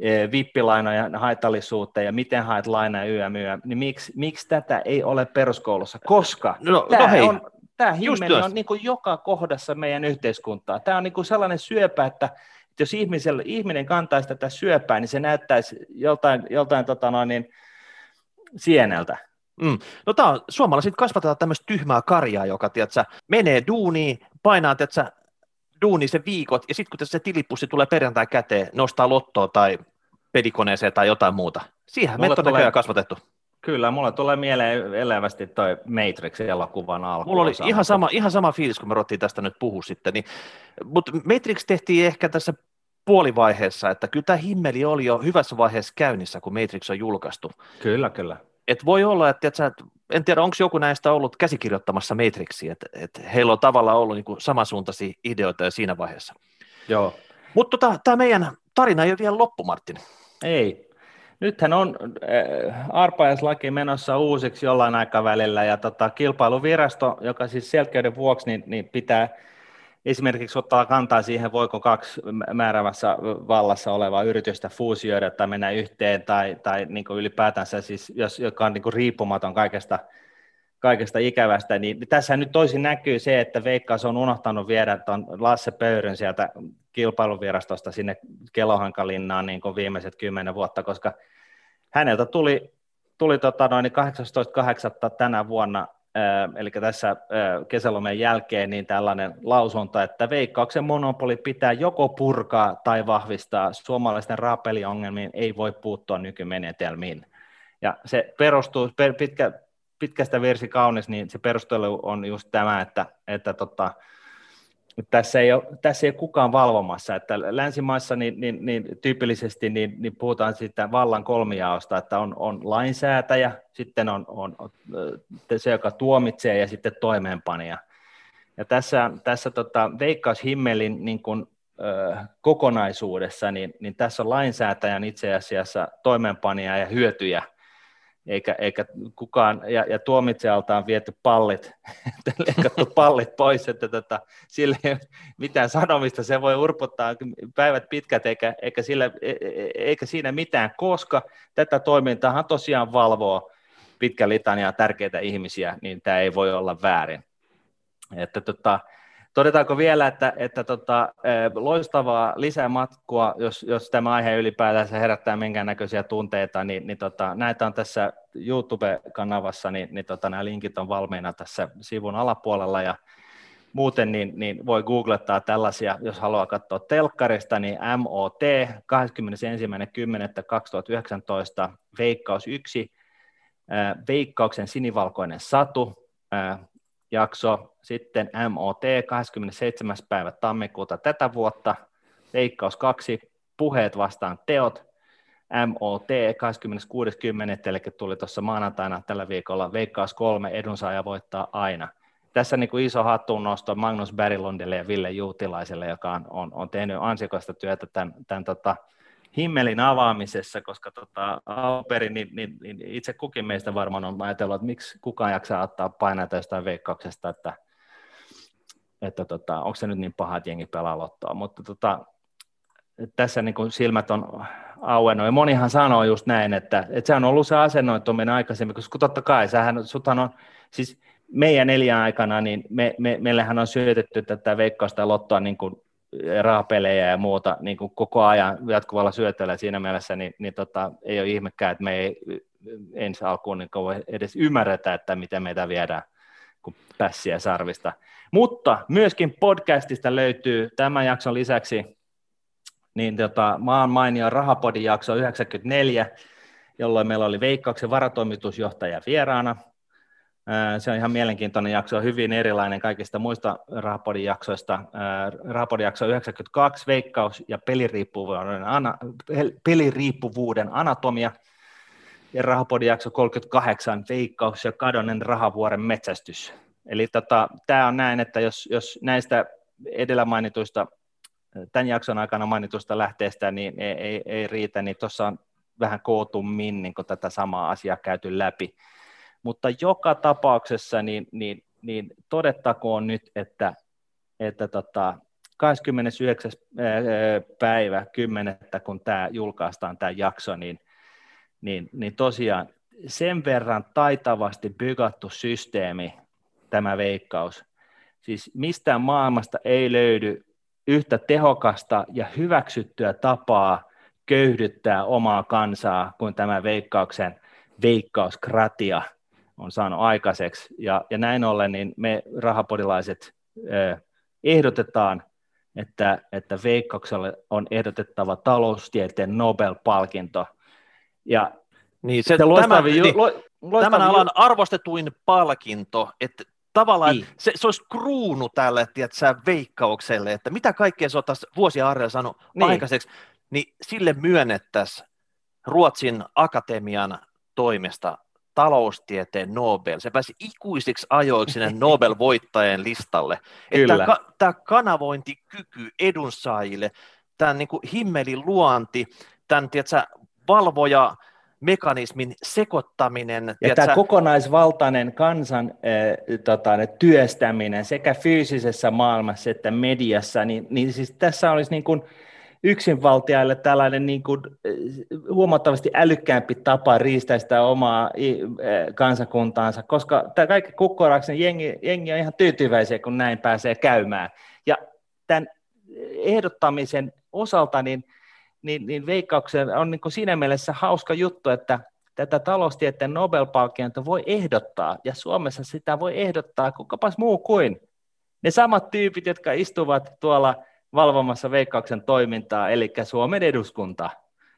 e, vippilainojen haitallisuutta ja miten haet lainaa YM, YM, niin miksi, miksi tätä ei ole peruskoulussa? Koska no, no tämä, no hei, on, tämä himmeli on niin kuin joka kohdassa meidän yhteiskuntaa. Tämä on niin kuin sellainen syöpä, että, että jos ihmiselle, ihminen kantaisi tätä syöpää, niin se näyttäisi joltain, joltain tota noin, niin, sieneltä. Mm. No tää on, suomalaiset kasvatetaan tämmöistä tyhmää karjaa, joka tiedätkö, menee duuniin, painaa tiedätkö, duuni se viikot, ja sitten kun tässä tilipussi tulee perjantai käteen, nostaa lottoa tai pedikoneeseen tai jotain muuta. Siihen me on tulee... kasvatettu. Kyllä, mulla tulee mieleen elävästi toi Matrix-elokuvan alku. Mulla oli ihan sama, ihan sama fiilis, kun me ruvettiin tästä nyt puhua sitten. Niin, mutta Matrix tehtiin ehkä tässä puolivaiheessa, että kyllä tämä himmeli oli jo hyvässä vaiheessa käynnissä, kun Matrix on julkaistu. Kyllä, kyllä et voi olla, että, että en tiedä, onko joku näistä ollut käsikirjoittamassa Matrixia, että, että heillä on tavallaan ollut niin samansuuntaisia ideoita jo siinä vaiheessa. Joo. Mutta tota, tämä meidän tarina ei ole vielä loppu, Martin. Ei. Nythän on äh, arpajaislaki menossa uusiksi jollain aikavälillä, ja tota, kilpailuvirasto, joka siis selkeyden vuoksi niin, niin pitää esimerkiksi ottaa kantaa siihen, voiko kaksi määrävässä vallassa olevaa yritystä fuusioida tai mennä yhteen, tai, tai niin kuin ylipäätänsä, siis, jos, joka on niin kuin riippumaton kaikesta, kaikesta ikävästä, niin tässä nyt toisin näkyy se, että Veikkaus on unohtanut viedä tuon Lasse Pöyryn sieltä kilpailuvirastosta sinne Kelohankalinnaan niin kuin viimeiset kymmenen vuotta, koska häneltä tuli, tuli tota noin 18.8. tänä vuonna eli tässä kesälomien jälkeen niin tällainen lausunto, että veikkauksen monopoli pitää joko purkaa tai vahvistaa. Suomalaisten raapeliongelmiin ei voi puuttua nykymenetelmiin. Ja se perustuu, pitkä, pitkästä virsi kaunis, niin se perustelu on just tämä, että, että tota, tässä ei, ole, tässä ei ole kukaan valvomassa, että länsimaissa niin, niin, niin tyypillisesti niin, niin puhutaan siitä vallan kolmijaosta, että on, on lainsäätäjä, sitten on, on se, joka tuomitsee ja sitten toimeenpanija. Ja tässä, tässä tota, veikkaushimmelin niin kuin, ö, kokonaisuudessa, niin, niin tässä on lainsäätäjän itse asiassa toimeenpanija ja hyötyjä eikä, eikä kukaan, ja, ja tuomitsejalta on viety pallit, leikattu pallit pois, että tota, sille ei mitään sanomista, se voi urputtaa päivät pitkät, eikä, eikä, sillä, e, eikä siinä mitään, koska tätä toimintaa tosiaan valvoo pitkä litania tärkeitä ihmisiä, niin tämä ei voi olla väärin. Että tota, Todetaanko vielä, että, että tota, loistavaa lisämatkua, jos, jos tämä aihe ylipäätään herättää minkäännäköisiä tunteita, niin, niin tota, näitä on tässä YouTube-kanavassa, niin, niin tota, nämä linkit on valmiina tässä sivun alapuolella, ja muuten niin, niin voi googlettaa tällaisia, jos haluaa katsoa telkkarista, niin MOT 21.10.2019, Veikkaus 1, Veikkauksen sinivalkoinen satu, jakso, sitten MOT 27. päivä tammikuuta tätä vuotta, Veikkaus 2, puheet vastaan teot, MOT 26.10. eli tuli tuossa maanantaina tällä viikolla, Veikkaus 3, edunsaaja voittaa aina. tässä niin kuin iso hattuunnosto Magnus Berglundille ja Ville Juutilaiselle, joka on, on, on tehnyt ansiokasta työtä tämän, tämän tota, himmelin avaamisessa, koska tota, alperin, niin, niin, niin, itse kukin meistä varmaan on ajatellut, että miksi kukaan jaksaa ottaa painata jostain veikkauksesta, että, että tota, onko se nyt niin paha, että jengi pelaa lottoa, mutta tota, tässä niin kuin silmät on auennut, ja monihan sanoo just näin, että, että se on ollut se asennoituminen aikaisemmin, koska totta kai, sähän, suthan on, siis meidän neljän aikana, niin me, me, meillähän on syötetty tätä veikkausta ja lottoa niin kuin rahapelejä ja muuta niin kuin koko ajan jatkuvalla syötöllä siinä mielessä, niin, niin tota, ei ole ihmekään, että me ei ensi alkuun niin edes ymmärretä, että miten meitä viedään kuin pässiä sarvista. Mutta myöskin podcastista löytyy tämän jakson lisäksi niin tota, maan mainio Rahapodin jakso 94, jolloin meillä oli Veikkauksen varatoimitusjohtaja vieraana, se on ihan mielenkiintoinen jakso, hyvin erilainen kaikista muista Rahapodin jaksoista. Rahapodin jakso 92, veikkaus ja peliriippuvuuden, ana, peliriippuvuuden anatomia. Ja Rahapodin jakso 38, veikkaus ja kadonneen rahavuoren metsästys. Eli tota, tämä on näin, että jos, jos näistä edellä mainituista, tämän jakson aikana mainituista lähteestä niin ei, ei, ei riitä, niin tuossa on vähän kootummin niin tätä samaa asiaa käyty läpi mutta joka tapauksessa niin, niin, niin todettakoon nyt, että, että tota, 29. päivä 10. kun tämä julkaistaan tämä jakso, niin, niin, niin tosiaan sen verran taitavasti bygattu systeemi tämä veikkaus. Siis mistään maailmasta ei löydy yhtä tehokasta ja hyväksyttyä tapaa köyhdyttää omaa kansaa kuin tämä veikkauksen veikkauskratia – on saanut aikaiseksi. Ja, ja näin ollen niin me rahapodilaiset eh, ehdotetaan, että, että Veikkaukselle on ehdotettava taloustieteen Nobel-palkinto. Ja niin, se, se loistavi, tämä, niin, lo, tämän alan arvostetuin palkinto, että tavallaan niin. se, se olisi kruunu tälle tiedätkö, veikkaukselle, että mitä kaikkea se on taas vuosia Arja sanonut niin. aikaiseksi, niin sille myönnettäisiin Ruotsin akatemian toimesta taloustieteen Nobel. Se pääsi ikuisiksi ajoiksi sinne Nobel-voittajien listalle. Kyllä. Että tämä kanavointikyky edunsaajille, tämän niin kuin himmelin luonti, tämän tiedätkö, valvoja mekanismin sekoittaminen. Ja tiedätkö, tämä kokonaisvaltainen kansan äh, tota, työstäminen sekä fyysisessä maailmassa että mediassa, niin, niin siis tässä olisi niin kuin, yksinvaltiaille tällainen niin kuin, eh, huomattavasti älykkäämpi tapa riistää sitä omaa eh, kansakuntaansa, koska tämä kaikki kukkoraksen jengi, jengi on ihan tyytyväisiä, kun näin pääsee käymään. Ja tämän ehdottamisen osalta niin, niin, niin veikkauksen on niin kuin siinä mielessä hauska juttu, että tätä taloustieteen Nobel-palkintoa voi ehdottaa, ja Suomessa sitä voi ehdottaa kukapas muu kuin ne samat tyypit, jotka istuvat tuolla – valvomassa veikkauksen toimintaa, eli Suomen eduskunta.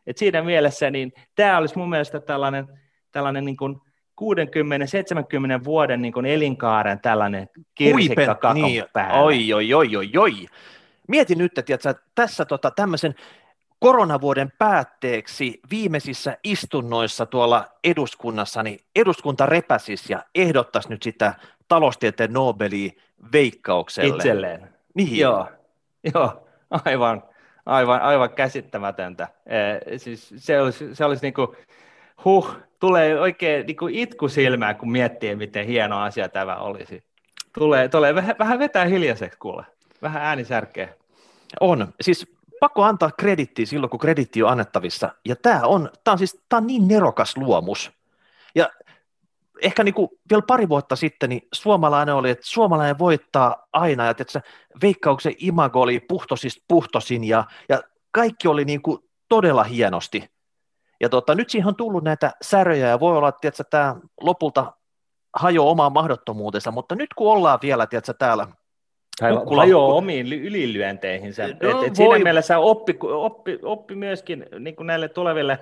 Et siinä mielessä niin tämä olisi mun mielestä tällainen, tällainen niin kuin 60-70 vuoden niin kuin elinkaaren tällainen kirsikka kakon niin, päällä. Oi, oi, oi, oi, oi. Mieti nyt, että tiedätkö, tässä tota, tämmöisen koronavuoden päätteeksi viimeisissä istunnoissa tuolla eduskunnassa, niin eduskunta repäsis ja ehdottaisi nyt sitä taloustieteen Nobelia veikkaukselle. Itselleen. Niin. Joo. Joo, aivan, aivan, aivan käsittämätöntä. E, siis se olisi, se olisi niin kuin, huh, tulee oikein niin kuin itku silmään, kun miettii, miten hieno asia tämä olisi. Tulee, tulee vähän, vähän vetää hiljaiseksi, kuule. Vähän äänisärkeä. On. Siis pakko antaa kredittiä silloin, kun kreditti on annettavissa. Ja tämä on, tämä on, siis, tämä on niin nerokas luomus. Ja ehkä niin kuin vielä pari vuotta sitten niin suomalainen oli, että suomalainen voittaa aina, ja että veikkauksen imago oli puhtosista puhtosin, ja, ja kaikki oli niin kuin todella hienosti. Ja tota, nyt siihen on tullut näitä säröjä, ja voi olla, että tämä lopulta hajoaa omaan mahdottomuutensa, mutta nyt kun ollaan vielä tiedätkö, täällä Kukkula, hajoaa omiin ylilyönteihinsä. No, et, et siinä mielessä oppi, oppi, oppi myöskin niin kuin näille tuleville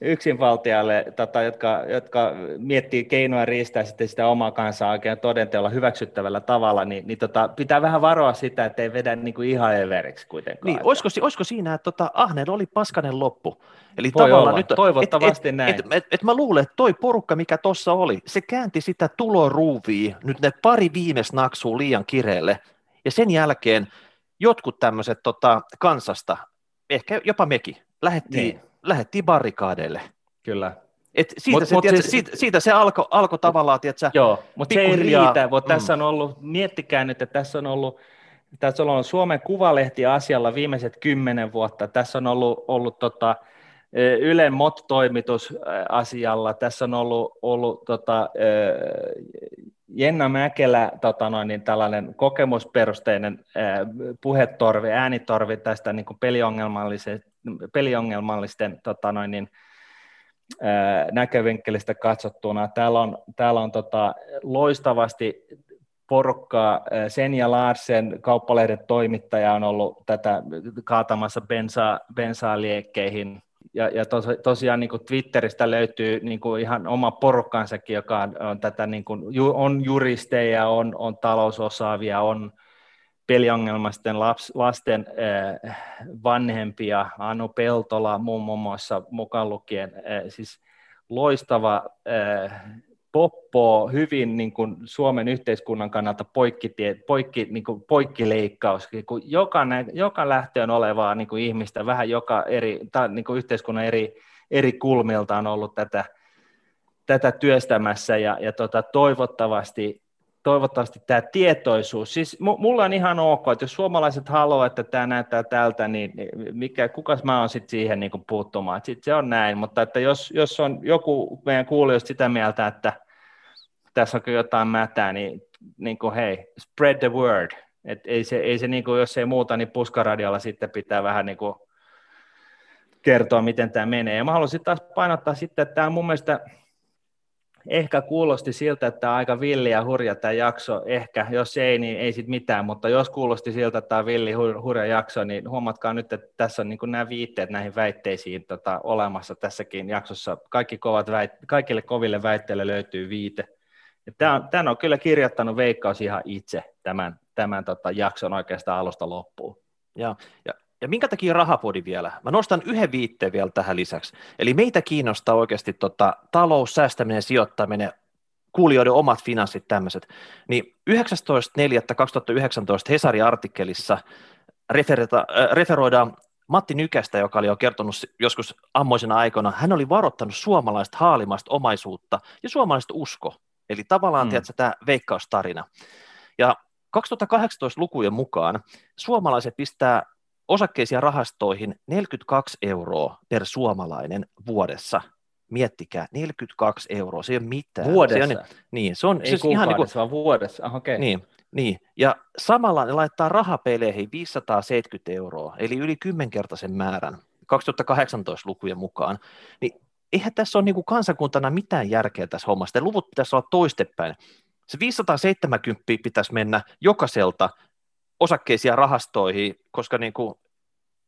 yksinvaltialle, tota, jotka, jotka miettii keinoja riistää sitten sitä omaa kansaa oikein todenteolla hyväksyttävällä tavalla, niin, niin tota, pitää vähän varoa sitä, että ei vedä niin kuin ihan everiksi kuitenkaan. Niin, olisiko, olisiko siinä, että tota, Ahnen oli paskanen loppu? Eli Voi tavallaan olla. nyt, toivottavasti et, näin. Et, et, et, et mä luulen, että toi porukka, mikä tuossa oli, se käänti sitä tuloruuvia nyt ne pari viimeis naksuu liian kireelle, ja sen jälkeen jotkut tämmöiset tota, kansasta, ehkä jopa mekin, lähettiin, niin. Lähettiin barrikaadeille. Kyllä. Et siitä, mut, se, mut tiedätkö, siis, siitä, siitä se alkoi alko tavallaan, tiedätkö, Joo, mutta se ei riitä. Mm. Tässä on ollut, miettikää nyt, että tässä on ollut, tässä on ollut Suomen Kuvalehti asialla viimeiset kymmenen vuotta. Tässä on ollut, ollut tota, Ylen MOT-toimitus asialla. Tässä on ollut, ollut tota, Jenna Mäkelä, tota noin, niin tällainen kokemusperusteinen puhetorvi, äänitorvi tästä niin kuin peliongelmallisten, peliongelmallisten tota noin, niin, näkövinkkelistä katsottuna. Täällä on, täällä on tota, loistavasti porukkaa. Senja Larsen, kauppalehden toimittaja, on ollut tätä kaatamassa bensaa, bensaa liekkeihin ja, ja tos, tosiaan niin kuin Twitteristä löytyy niin kuin ihan oma porukkansakin, joka on, on tätä, niin kuin, on juristeja, on, on talousosaavia, on peliongelmaisten laps, lasten äh, vanhempia, Anu Peltola muun muassa mukaan lukien, äh, siis loistava äh, poppo, hyvin niin kuin Suomen yhteiskunnan kannalta poikkitie, poikki, niin kuin poikkileikkaus, niin kuin joka, joka lähtöön olevaa niin kuin ihmistä, vähän joka eri, tai niin kuin yhteiskunnan eri, eri kulmilta on ollut tätä, tätä työstämässä, ja, ja tota, toivottavasti, toivottavasti tämä tietoisuus, siis mulla on ihan ok, että jos suomalaiset haluaa, että tämä näyttää tältä, niin mikä, kukas mä oon sitten siihen niin kuin puuttumaan, sitten se on näin, mutta että jos, jos on joku meidän kuulijoista sitä mieltä, että tässä on jotain mätää, niin, niin kuin, hei, spread the word. Et ei se, ei se niin kuin, jos ei muuta, niin puskaradiolla sitten pitää vähän niin kuin kertoa, miten tämä menee. Ja mä haluaisin taas painottaa sitten, että tämä mun mielestä ehkä kuulosti siltä, että tämä on aika villi ja hurja tämä jakso. Ehkä, jos ei, niin ei sitten mitään, mutta jos kuulosti siltä, että tämä on villi hurja jakso, niin huomatkaa nyt, että tässä on niin nämä viitteet näihin väitteisiin tota, olemassa tässäkin jaksossa. Kaikki kovat väit, kaikille koville väitteille löytyy viite. Tämän, tämän on kyllä kirjoittanut Veikkaus ihan itse tämän, tämän tota jakson oikeastaan alusta loppuun. Ja, ja, ja minkä takia rahapodi vielä? Mä nostan yhden viitteen vielä tähän lisäksi. Eli meitä kiinnostaa oikeasti tota, talous, säästäminen, sijoittaminen, kuulijoiden omat finanssit tämmöiset. Niin 19.4.2019 Hesari-artikkelissa äh, referoidaan Matti Nykästä, joka oli jo kertonut joskus ammoisena aikana, hän oli varoittanut suomalaista haalimasta omaisuutta ja suomalaista usko Eli tavallaan, mm. tiedätkö, tämä veikkaustarina. Ja 2018 lukujen mukaan suomalaiset pistää osakkeisia rahastoihin 42 euroa per suomalainen vuodessa. Miettikää, 42 euroa, se ei ole mitään. Vuodessa? Se on, niin, se on ei siis ihan niin kuin, vaan vuodessa, ah, okay. Niin, niin, ja samalla ne laittaa rahapeleihin 570 euroa, eli yli kymmenkertaisen määrän 2018 lukujen mukaan. Niin eihän tässä ole niin kuin kansakuntana mitään järkeä tässä hommassa. Ne luvut pitäisi olla toistepäin. Se 570 pitäisi mennä jokaiselta osakkeisia rahastoihin, koska niin kuin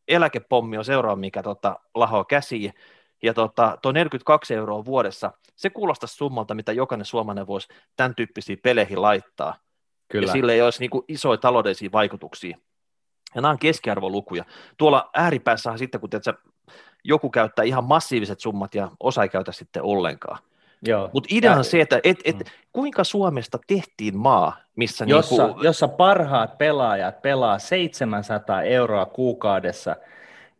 eläkepommi on seuraava, mikä tota, lahoa käsiin. Ja tota, tuo 42 euroa vuodessa, se kuulostaa summalta, mitä jokainen suomalainen voisi tämän tyyppisiin peleihin laittaa. Kyllä. Ja sille ei olisi niin kuin isoja taloudellisia vaikutuksia. Ja nämä on keskiarvolukuja. Tuolla ääripäässä sitten, kun tiedätkö, joku käyttää ihan massiiviset summat ja osa ei käytä sitten ollenkaan. Mutta idea on se, että et, et, mm. kuinka Suomesta tehtiin maa, missä... Jossa, niinku... jossa parhaat pelaajat pelaa 700 euroa kuukaudessa.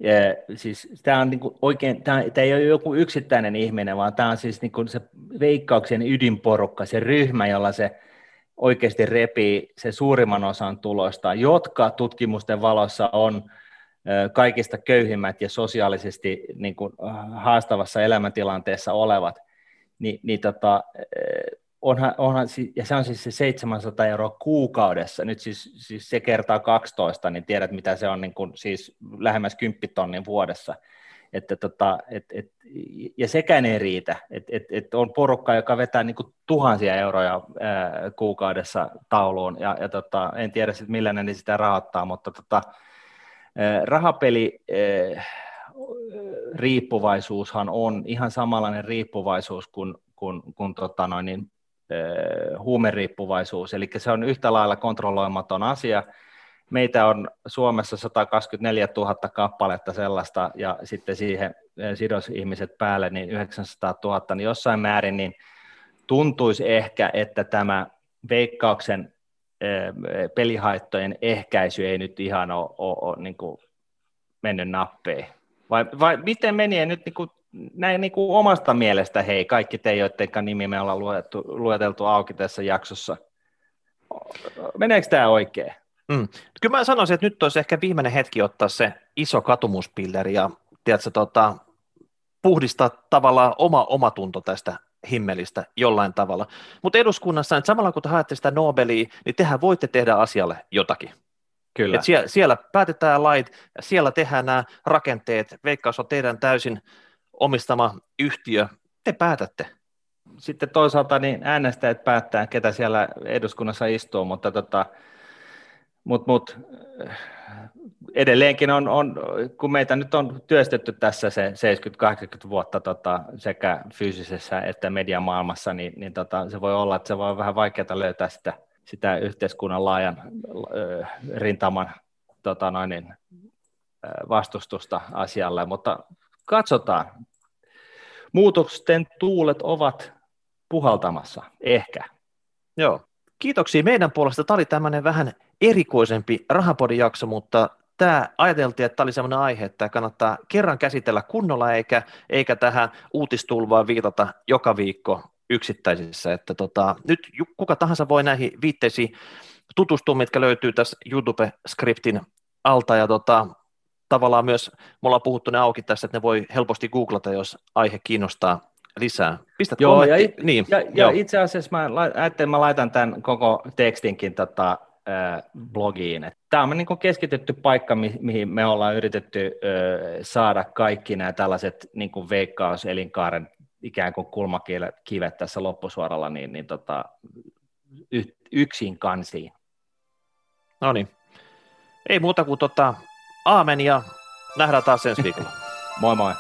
Ja, siis tämä on niinku oikein, tämä, tämä ei ole joku yksittäinen ihminen, vaan tämä on siis niinku se veikkauksen ydinporukka, se ryhmä, jolla se oikeasti repii se suurimman osan tulosta, jotka tutkimusten valossa on kaikista köyhimmät ja sosiaalisesti niin kuin haastavassa elämäntilanteessa olevat, niin, niin tota, onhan, onhan, ja se on siis se 700 euroa kuukaudessa, nyt siis, siis se kertaa 12, niin tiedät mitä se on niin kuin, siis lähemmäs 10 tonnin vuodessa. Että tota, et, et, ja sekään ei riitä, että et, et on porukka, joka vetää niin kuin tuhansia euroja ää, kuukaudessa tauluun, ja, ja tota, en tiedä sitten millä ne sitä rahoittaa, mutta tota, rahapeli riippuvaisuushan on ihan samanlainen riippuvaisuus kuin, kuin, kuin tota noin, niin, huumeriippuvaisuus, eli se on yhtä lailla kontrolloimaton asia. Meitä on Suomessa 124 000 kappaletta sellaista, ja sitten siihen sidosihmiset päälle, niin 900 000, niin jossain määrin niin tuntuisi ehkä, että tämä veikkauksen pelihaittojen ehkäisy ei nyt ihan ole, ole, ole niin kuin mennyt nappeihin. Vai, vai miten meni nyt niin kuin, näin niin kuin omasta mielestä, hei, kaikki te, joiden nimi me ollaan lueteltu, lueteltu auki tässä jaksossa, meneekö tämä oikein? Mm. Kyllä mä sanoisin, että nyt olisi ehkä viimeinen hetki ottaa se iso katumuspilleri ja tiedätkö, tota, puhdistaa tavallaan oma omatunto tästä himmelistä jollain tavalla. Mutta eduskunnassa, että samalla kun te haette sitä Nobelia, niin tehän voitte tehdä asialle jotakin. Kyllä. Et siellä, siellä päätetään lait, siellä tehdään nämä rakenteet, Veikkaus on teidän täysin omistama yhtiö, te päätätte. Sitten toisaalta niin äänestäjät päättää, ketä siellä eduskunnassa istuu, mutta tota, mut, mut, edelleenkin on, on, kun meitä nyt on työstetty tässä se 70-80 vuotta tota, sekä fyysisessä että mediamaailmassa, niin, niin tota, se voi olla, että se voi olla vähän vaikeaa löytää sitä, sitä yhteiskunnan laajan ö, rintaman tota noin, niin, vastustusta asialle, mutta katsotaan. Muutosten tuulet ovat puhaltamassa, ehkä. Joo, kiitoksia meidän puolesta. Tämä oli tämmöinen vähän erikoisempi rahapodin jakso, mutta tämä ajateltiin, että tämä oli sellainen aihe, että kannattaa kerran käsitellä kunnolla eikä, eikä tähän uutistulvaan viitata joka viikko yksittäisissä. Että tota, nyt kuka tahansa voi näihin viitteisiin tutustua, mitkä löytyy tässä YouTube-skriptin alta ja tota, tavallaan myös, me ollaan puhuttu ne auki tässä, että ne voi helposti googlata, jos aihe kiinnostaa lisää. Pistät joo, ja, it, niin, ja, ja itse asiassa mä, ajattelin, mä laitan tämän koko tekstinkin tota, blogiin. Tämä on niin keskitetty paikka, mi- mihin me ollaan yritetty äh, saada kaikki nämä tällaiset niin kuin veikkaus-elinkaaren ikään kuin kulmakivet tässä loppusuoralla niin, niin tota, y- yksin kansiin. No niin. Ei muuta kuin tota, aamen ja nähdään taas ensi viikolla. moi moi.